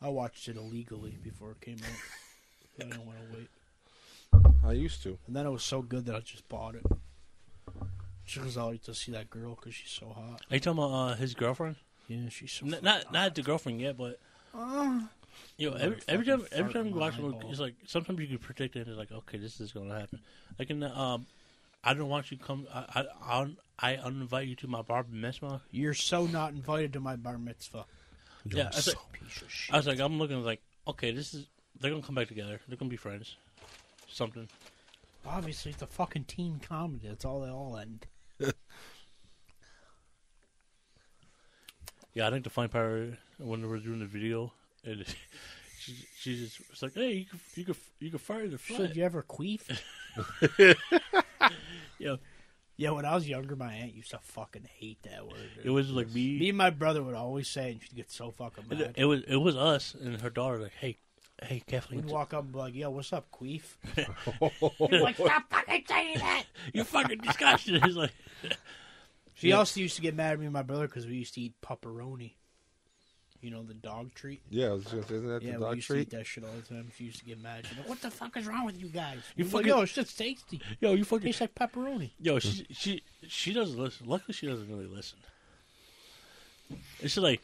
[SPEAKER 2] I watched it illegally before it came out. I don't want to wait.
[SPEAKER 3] I used to.
[SPEAKER 2] And then it was so good that I just bought it. Just because I like to see that girl because she's so hot.
[SPEAKER 4] Are you talking about uh, his girlfriend?
[SPEAKER 2] Yeah, she's so
[SPEAKER 4] N- not
[SPEAKER 2] hot.
[SPEAKER 4] not the girlfriend yet, but
[SPEAKER 2] Uh,
[SPEAKER 4] you know, every, every time every time
[SPEAKER 2] in
[SPEAKER 4] you
[SPEAKER 2] my
[SPEAKER 4] watch a movie, it's like sometimes you can predict it. And It's like, okay, this is going to happen. Like in the, um, I don't want you to come. I I I, I uninvite you to my bar mitzvah.
[SPEAKER 2] you're so not invited to my bar mitzvah.
[SPEAKER 4] Yeah, I was, like,
[SPEAKER 2] Piece of shit.
[SPEAKER 4] I was like, I'm looking like, okay, this is they're gonna come back together. They're gonna be friends. Something.
[SPEAKER 2] Obviously, it's a fucking teen comedy. That's all they all end.
[SPEAKER 4] Yeah, I think the fine part when they were doing the video, and she she just like, hey, you could you could you could fire the fly.
[SPEAKER 2] did you ever queef?
[SPEAKER 4] Yeah,
[SPEAKER 2] yeah, when I was younger, my aunt used to fucking hate that word. dude.
[SPEAKER 4] it was like me.
[SPEAKER 2] Me and my brother would always say it, and she'd get so fucking
[SPEAKER 4] It,
[SPEAKER 2] mad.
[SPEAKER 4] it was it was us and her daughter. Like, hey, hey, Kathleen,
[SPEAKER 2] We'd walk up and be like, yo, what's up, queef?
[SPEAKER 4] You're
[SPEAKER 2] like, stop fucking saying that!
[SPEAKER 4] you fucking disgusting. He's like,
[SPEAKER 2] She
[SPEAKER 4] Yeah.
[SPEAKER 2] also used to get mad at me and my brother because we used to eat pepperoni. You know, the dog treat?
[SPEAKER 3] Yeah, I was just, isn't that
[SPEAKER 2] yeah,
[SPEAKER 3] the
[SPEAKER 2] we
[SPEAKER 3] dog
[SPEAKER 2] used to
[SPEAKER 3] treat?
[SPEAKER 2] eat that shit all the time. She used to get mad. She'd be like, what the fuck is wrong with you guys?
[SPEAKER 4] You
[SPEAKER 2] You like,
[SPEAKER 4] fucking-
[SPEAKER 2] yo, it's just tasty.
[SPEAKER 4] yo, you fucking,
[SPEAKER 2] tastes like pepperoni.
[SPEAKER 4] yo, she she she doesn't listen. Luckily, she doesn't really listen. It's just like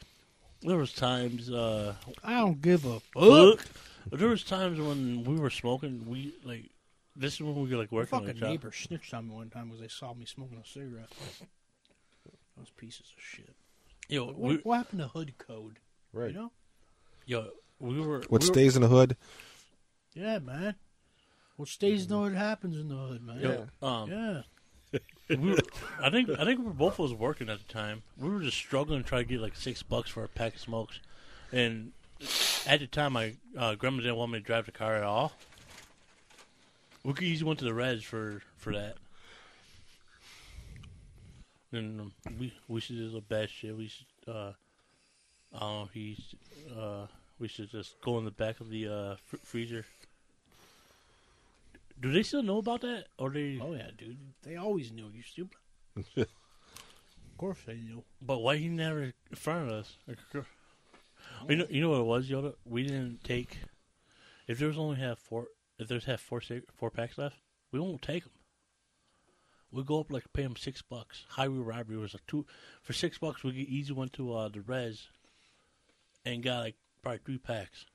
[SPEAKER 4] there was times. uh
[SPEAKER 2] I don't give a fuck.
[SPEAKER 4] There was times when we were smoking. We like this is when we were like
[SPEAKER 2] My
[SPEAKER 4] working on
[SPEAKER 2] fucking
[SPEAKER 4] the job.
[SPEAKER 2] neighbor snitched on me one time because they saw me smoking a cigarette. Those pieces of shit.
[SPEAKER 4] Yo,
[SPEAKER 2] What,
[SPEAKER 4] we,
[SPEAKER 2] what happened to hood code?
[SPEAKER 3] Right.
[SPEAKER 2] You know?
[SPEAKER 4] yo, we were.
[SPEAKER 3] What
[SPEAKER 4] we were-
[SPEAKER 3] stays in the hood?
[SPEAKER 2] Yeah, man. What stays in the hood happens in the hood, man.
[SPEAKER 4] Yo, um,
[SPEAKER 2] Yeah.
[SPEAKER 4] we were, I think I think we were both was working at the time. We were just struggling to try to get like six bucks for a pack of smokes, and at the time, my uh, grandma didn't want me to drive the car at all. We could easily went to the res for for that. And um, we we should do the best shit. We should uh, uh he uh we should just go in the back of the uh fr- freezer. Do they still know about that, or they?
[SPEAKER 2] Oh, yeah, dude. They always knew, you stupid. of course they knew.
[SPEAKER 4] But why he never in front of us? You know, you know what it was, Yoda. We didn't take. If there's only have four, if there's have four four packs left, we won't take them. We go up like pay them six bucks. Highway robbery was a two for six bucks. We get easy went to uh, the res, and got like probably three packs.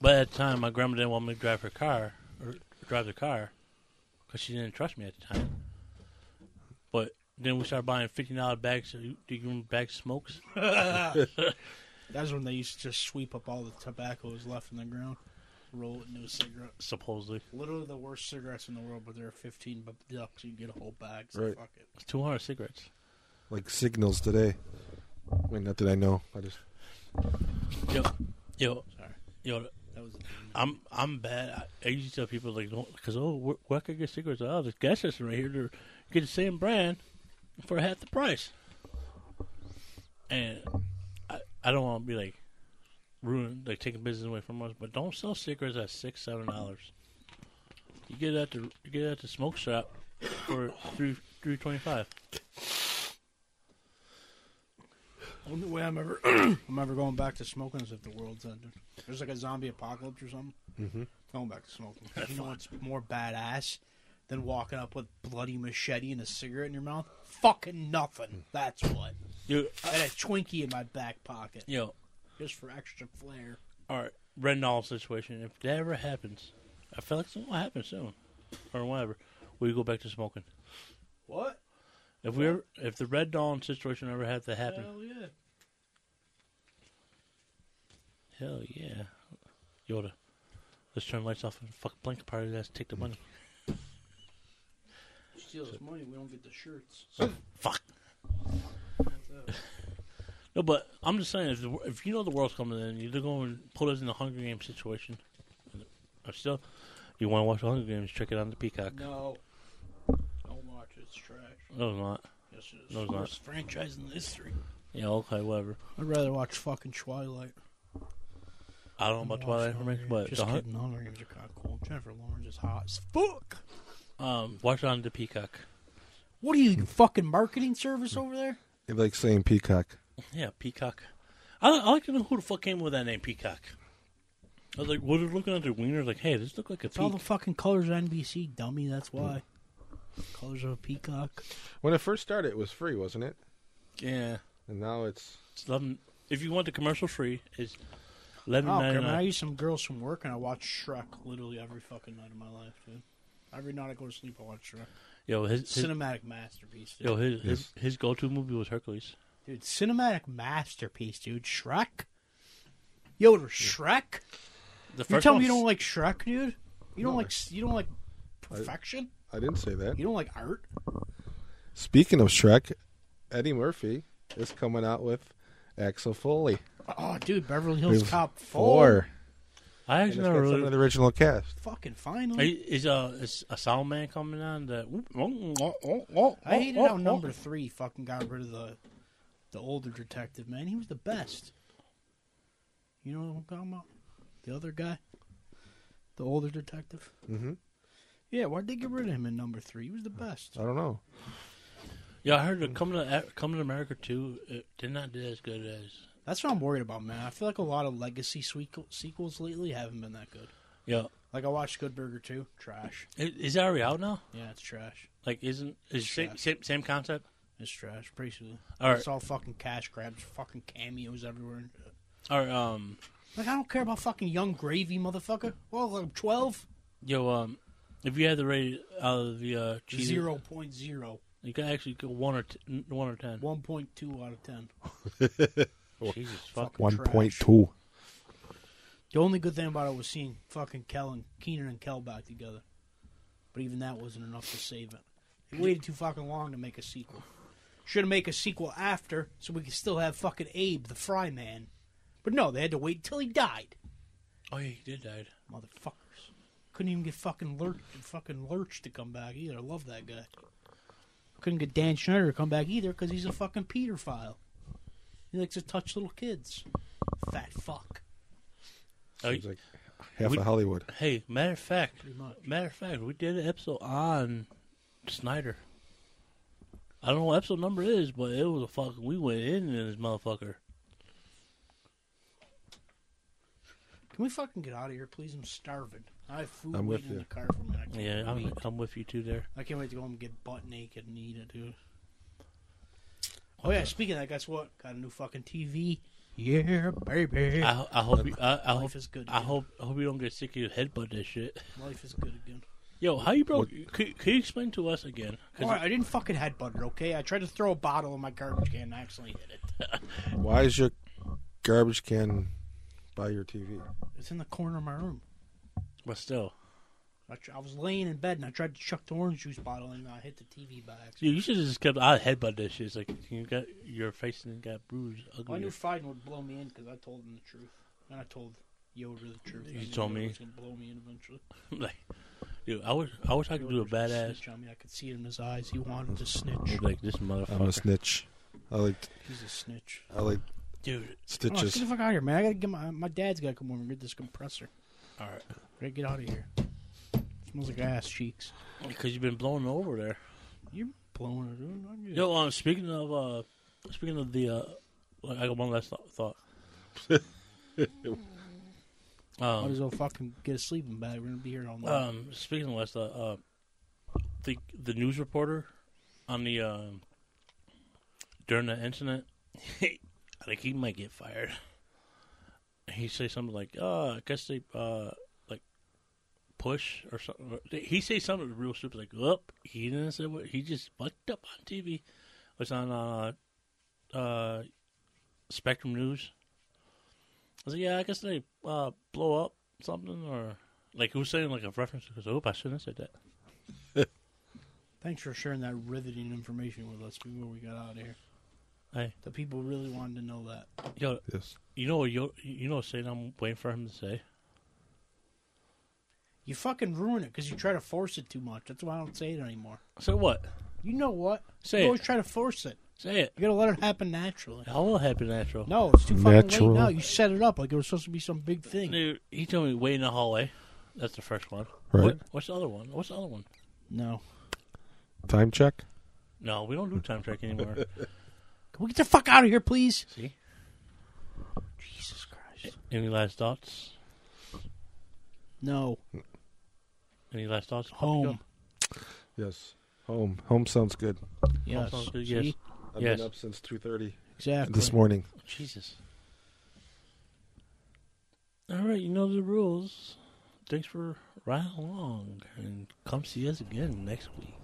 [SPEAKER 4] But at the time, my grandma didn't want me to drive her car or drive the car because she didn't trust me at the time. But then we started buying fifty dollar bags. Do you remember bags of smokes?
[SPEAKER 2] That's when they used to just sweep up all the tobacco that was left in the ground, roll it into a cigarette.
[SPEAKER 4] Supposedly,
[SPEAKER 2] Literally the worst cigarettes in the world, but they're 15 bu- bucks. You can get a whole bag, so
[SPEAKER 3] Right.
[SPEAKER 2] fuck it.
[SPEAKER 4] it's two hundred cigarettes.
[SPEAKER 3] Like signals today. Wait, not that I know. I just
[SPEAKER 4] Yo, yo,
[SPEAKER 2] Sorry.
[SPEAKER 4] yo.
[SPEAKER 2] That was
[SPEAKER 4] I'm I'm bad. I, I usually tell people like, because oh, where, where can I get cigarettes? Oh, this gas station right here. They're get the same brand for half the price. And I I don't want to be like ruin like taking business away from us, but don't sell cigarettes at six seven dollars. You get it at the you get it at the smoke shop for three three twenty five.
[SPEAKER 2] Only way I'm ever I'm ever going back to smoking is if the world's ended. There's like a zombie apocalypse or something.
[SPEAKER 3] Mm-hmm.
[SPEAKER 2] Going back to smoking. You know what's more badass than walking up with bloody machete and a cigarette in your mouth? Fucking nothing. That's what.
[SPEAKER 4] You,
[SPEAKER 2] I had a Twinkie in my back pocket
[SPEAKER 4] yo,
[SPEAKER 2] just for extra flair.
[SPEAKER 4] all right, Red Dawn situation. If that ever happens, I feel like something will happen soon, or whatever. We go back to smoking.
[SPEAKER 2] What?
[SPEAKER 4] If we ever, if the Red Dawn situation ever had to happen,
[SPEAKER 2] Hell yeah.
[SPEAKER 4] hell yeah, Yoda, let's turn the lights off and fucking blanket party. Let's take the money.
[SPEAKER 2] Steal this money, we don't get the shirts.
[SPEAKER 4] Oh, fuck. No, but I'm just saying, if, the, if you know the world's coming in, you're going to put us in a Hunger Games situation. I'm still, you want to watch the Hunger Games? Check it on the Peacock.
[SPEAKER 2] No. Don't watch it. It's trash.
[SPEAKER 4] No, it's not.
[SPEAKER 2] Yes, it is.
[SPEAKER 4] No, it's not.
[SPEAKER 2] Worst franchise in history.
[SPEAKER 4] Yeah, okay, whatever.
[SPEAKER 2] I'd rather watch fucking Twilight.
[SPEAKER 4] I don't know about Twilight information, but
[SPEAKER 2] Just
[SPEAKER 4] the hun-
[SPEAKER 2] kidding. Hunger Games are kind of cool. Jennifer Lawrence is hot as fuck.
[SPEAKER 4] Um, watch it on the Peacock.
[SPEAKER 2] What are you, fucking marketing service over there?
[SPEAKER 3] You like saying peacock?
[SPEAKER 4] Yeah, Peacock. I, I like to know who the fuck came with that name, Peacock. I was like, what are looking at their wieners? Like, hey, this look like a
[SPEAKER 2] It's all the
[SPEAKER 4] peak.
[SPEAKER 2] fucking colors of NBC, dummy. That's why. Colors of a peacock.
[SPEAKER 3] When it first started, it was free, wasn't it?
[SPEAKER 4] Yeah,
[SPEAKER 3] And now it's
[SPEAKER 4] it's 11, if you want the commercial free, it's eleven
[SPEAKER 2] Oh,
[SPEAKER 4] ninety
[SPEAKER 2] okay, man. I
[SPEAKER 4] nine.
[SPEAKER 2] use some girls from work and I watch Shrek literally every fucking night of my life, dude. Every night I go to sleep, I watch Shrek.
[SPEAKER 4] Yo, his, his
[SPEAKER 2] Cinematic masterpiece, dude.
[SPEAKER 4] yo his his,
[SPEAKER 3] Yes.
[SPEAKER 4] his go to movie was Hercules.
[SPEAKER 2] Dude, cinematic masterpiece, dude. Shrek? Yo, Shrek?
[SPEAKER 4] The
[SPEAKER 2] You
[SPEAKER 4] first
[SPEAKER 2] tell me you don't like Shrek, dude? You don't
[SPEAKER 3] No.
[SPEAKER 2] like you don't like perfection?
[SPEAKER 3] I didn't say that.
[SPEAKER 2] You don't like art?
[SPEAKER 3] Speaking of Shrek, Eddie Murphy is coming out with Axel Foley.
[SPEAKER 2] Oh, dude, Beverly Hills Cop 4.
[SPEAKER 3] Four.
[SPEAKER 4] I actually never
[SPEAKER 3] got some
[SPEAKER 4] really.
[SPEAKER 3] of the original cast.
[SPEAKER 2] Fucking
[SPEAKER 4] Are
[SPEAKER 2] finally.
[SPEAKER 4] you- Is uh is a sound man coming on that?
[SPEAKER 2] I hated how number three fucking got rid of the the older detective, man. He was the best. You know what I'm talking about? The other guy? The older detective?
[SPEAKER 3] Mm-hmm.
[SPEAKER 2] Yeah, why'd they get rid of him in number three? He was the best.
[SPEAKER 3] I don't know.
[SPEAKER 4] Yeah, I heard that coming to coming to America too. It did not do as good as.
[SPEAKER 2] That's what I'm worried about, man. I feel like a lot of legacy sequels lately haven't been that good.
[SPEAKER 4] Yeah,
[SPEAKER 2] Like I watched Good Burger 2, trash.
[SPEAKER 4] is, is that already out now?
[SPEAKER 2] Yeah, it's trash.
[SPEAKER 4] Like, isn't is same, same same concept?
[SPEAKER 2] It's trash, basically.
[SPEAKER 4] All right.
[SPEAKER 2] It's all fucking cash grabs, fucking cameos everywhere.
[SPEAKER 4] All right, um,
[SPEAKER 2] Like I don't care about fucking Yung Gravy, motherfucker. Well, I'm 12,
[SPEAKER 4] yo, um, if you had the rate out of the uh, cheese,
[SPEAKER 2] zero point zero.
[SPEAKER 4] you could actually go one or t- one or ten.
[SPEAKER 2] 1.2 out of 10.
[SPEAKER 4] Jesus.
[SPEAKER 2] Fucking
[SPEAKER 3] One
[SPEAKER 2] trash. The only good thing about it was seeing fucking Kel and Kenan and Kel back together. But even that wasn't enough to save it. They waited too fucking long to make a sequel. Should have made a sequel after so we could still have fucking Abe, the Fry Man. But no, they had to wait until he died.
[SPEAKER 4] Oh yeah, he did die.
[SPEAKER 2] Motherfuckers. Couldn't even get fucking Lurch, fucking Lurch to come back either. I love that guy. Couldn't get Dan Schneider to come back either because he's a fucking pedophile. He likes to touch little kids. Fat fuck.
[SPEAKER 4] Oh,
[SPEAKER 3] Seems like half
[SPEAKER 4] we-
[SPEAKER 3] of Hollywood.
[SPEAKER 4] Hey, matter of fact, matter of fact, we did an episode on Schneider. I don't know what episode number is, but it was a fuck. We went in in this motherfucker.
[SPEAKER 2] Can we fucking get out of here, please? I'm starving. I have food
[SPEAKER 3] I'm with
[SPEAKER 2] waiting in
[SPEAKER 3] you.
[SPEAKER 2] the car for me. I
[SPEAKER 4] Yeah, I'm. I'm with you too there.
[SPEAKER 2] I can't wait to go home and get butt naked and eat it, dude. Oh yeah, speaking of that, guess what? Got a new fucking TV. Yeah, baby.
[SPEAKER 4] I, I hope you, I, I
[SPEAKER 2] Life
[SPEAKER 4] hope
[SPEAKER 2] is good.
[SPEAKER 4] I
[SPEAKER 2] again.
[SPEAKER 4] hope I hope you don't get sick of your headbutt this shit.
[SPEAKER 2] Life is good again.
[SPEAKER 4] Yo, how you broke?
[SPEAKER 3] What-
[SPEAKER 4] Could, could you explain to us again? 'Cause
[SPEAKER 2] Alright, I didn't fucking headbutt it, okay? I tried to throw a bottle in my garbage can and I accidentally hit it.
[SPEAKER 3] Why is your garbage can by your TV?
[SPEAKER 2] It's in the corner of my room.
[SPEAKER 4] but still,
[SPEAKER 2] I, tr- I was laying in bed and I tried to chuck the orange juice bottle and I hit the TV by accident.
[SPEAKER 4] you, you should have just kept. I headbutt this shit. It's like you got your face and got bruised,
[SPEAKER 2] Well, I
[SPEAKER 4] ugly.
[SPEAKER 2] knew Fiden would blow me in because I told him the truth. And I told Yoda the truth.
[SPEAKER 4] You
[SPEAKER 2] I
[SPEAKER 4] told
[SPEAKER 2] Yoda
[SPEAKER 4] me.
[SPEAKER 2] was gonna blow me in eventually.
[SPEAKER 4] like, dude, I wish I wish I could do a
[SPEAKER 2] Yoda was gonna
[SPEAKER 4] badass.
[SPEAKER 2] Snitch on me. I could see it in his eyes. He wanted to snitch.
[SPEAKER 4] Like this motherfucker.
[SPEAKER 3] I'm a snitch. I like
[SPEAKER 2] He's a snitch.
[SPEAKER 3] I like
[SPEAKER 4] dude.
[SPEAKER 2] Oh,
[SPEAKER 3] stitches.
[SPEAKER 2] get the fuck out of here, man! I gotta get my my dad's gotta come over and get this compressor.
[SPEAKER 4] All right,
[SPEAKER 2] I gotta get out of here. Smells like ass cheeks.
[SPEAKER 4] Because you've been blowing over there.
[SPEAKER 2] You're blowing it. dude.
[SPEAKER 4] Yo, um, speaking of uh, speaking of the, uh, I got one last th- thought.
[SPEAKER 2] Might
[SPEAKER 4] um,
[SPEAKER 2] as well fucking get a sleeping bag. We're gonna be here all night.
[SPEAKER 4] um, speaking of last thought, uh, the the news reporter on the um during the incident, I think he might get fired. He say something like, "Oh, I guess they uh push or something." He say something real stupid like, "Up." he didn't say what. He just fucked up on TV. It was on uh uh Spectrum News. I was like, "Yeah, I guess they uh blow up something or." Like, who's saying like a reference? Because, oh, I shouldn't have said that.
[SPEAKER 2] Thanks for sharing that riveting information with us before we got out of here.
[SPEAKER 4] Hey,
[SPEAKER 2] The people really wanted to know that.
[SPEAKER 4] yo,
[SPEAKER 3] Yes.
[SPEAKER 4] you know you you know saying I'm waiting for him to say.
[SPEAKER 2] You fucking ruin it because you try to force it too much. That's why I don't say it anymore.
[SPEAKER 4] So what?
[SPEAKER 2] You know what?
[SPEAKER 4] Say
[SPEAKER 2] you
[SPEAKER 4] it.
[SPEAKER 2] always try to force it.
[SPEAKER 4] Say it.
[SPEAKER 2] You gotta let it happen naturally.
[SPEAKER 4] How will it happen natural?
[SPEAKER 2] No, it's too fucking
[SPEAKER 3] Natural.
[SPEAKER 2] late now. You set it up like it was supposed to be some big thing.
[SPEAKER 4] Dude, he told me wait in the hallway. That's the first one.
[SPEAKER 3] Right.
[SPEAKER 4] What, what's the other one? What's the other one?
[SPEAKER 2] No.
[SPEAKER 3] Time check.
[SPEAKER 4] No, we don't do time check anymore.
[SPEAKER 2] Can we get the fuck out of here, please?
[SPEAKER 4] See?
[SPEAKER 2] Jesus Christ.
[SPEAKER 4] Any last thoughts?
[SPEAKER 2] No.
[SPEAKER 4] Any last thoughts?
[SPEAKER 2] Home.
[SPEAKER 3] Yes. Home. Home sounds good.
[SPEAKER 2] Yes.
[SPEAKER 4] sounds good,
[SPEAKER 2] See?
[SPEAKER 4] yes.
[SPEAKER 3] I've
[SPEAKER 4] Yes.
[SPEAKER 3] been up since two thirty
[SPEAKER 2] Exactly.
[SPEAKER 3] this morning.
[SPEAKER 4] Oh, Jesus. All right, you know the rules. Thanks for riding along, and come see us again next week.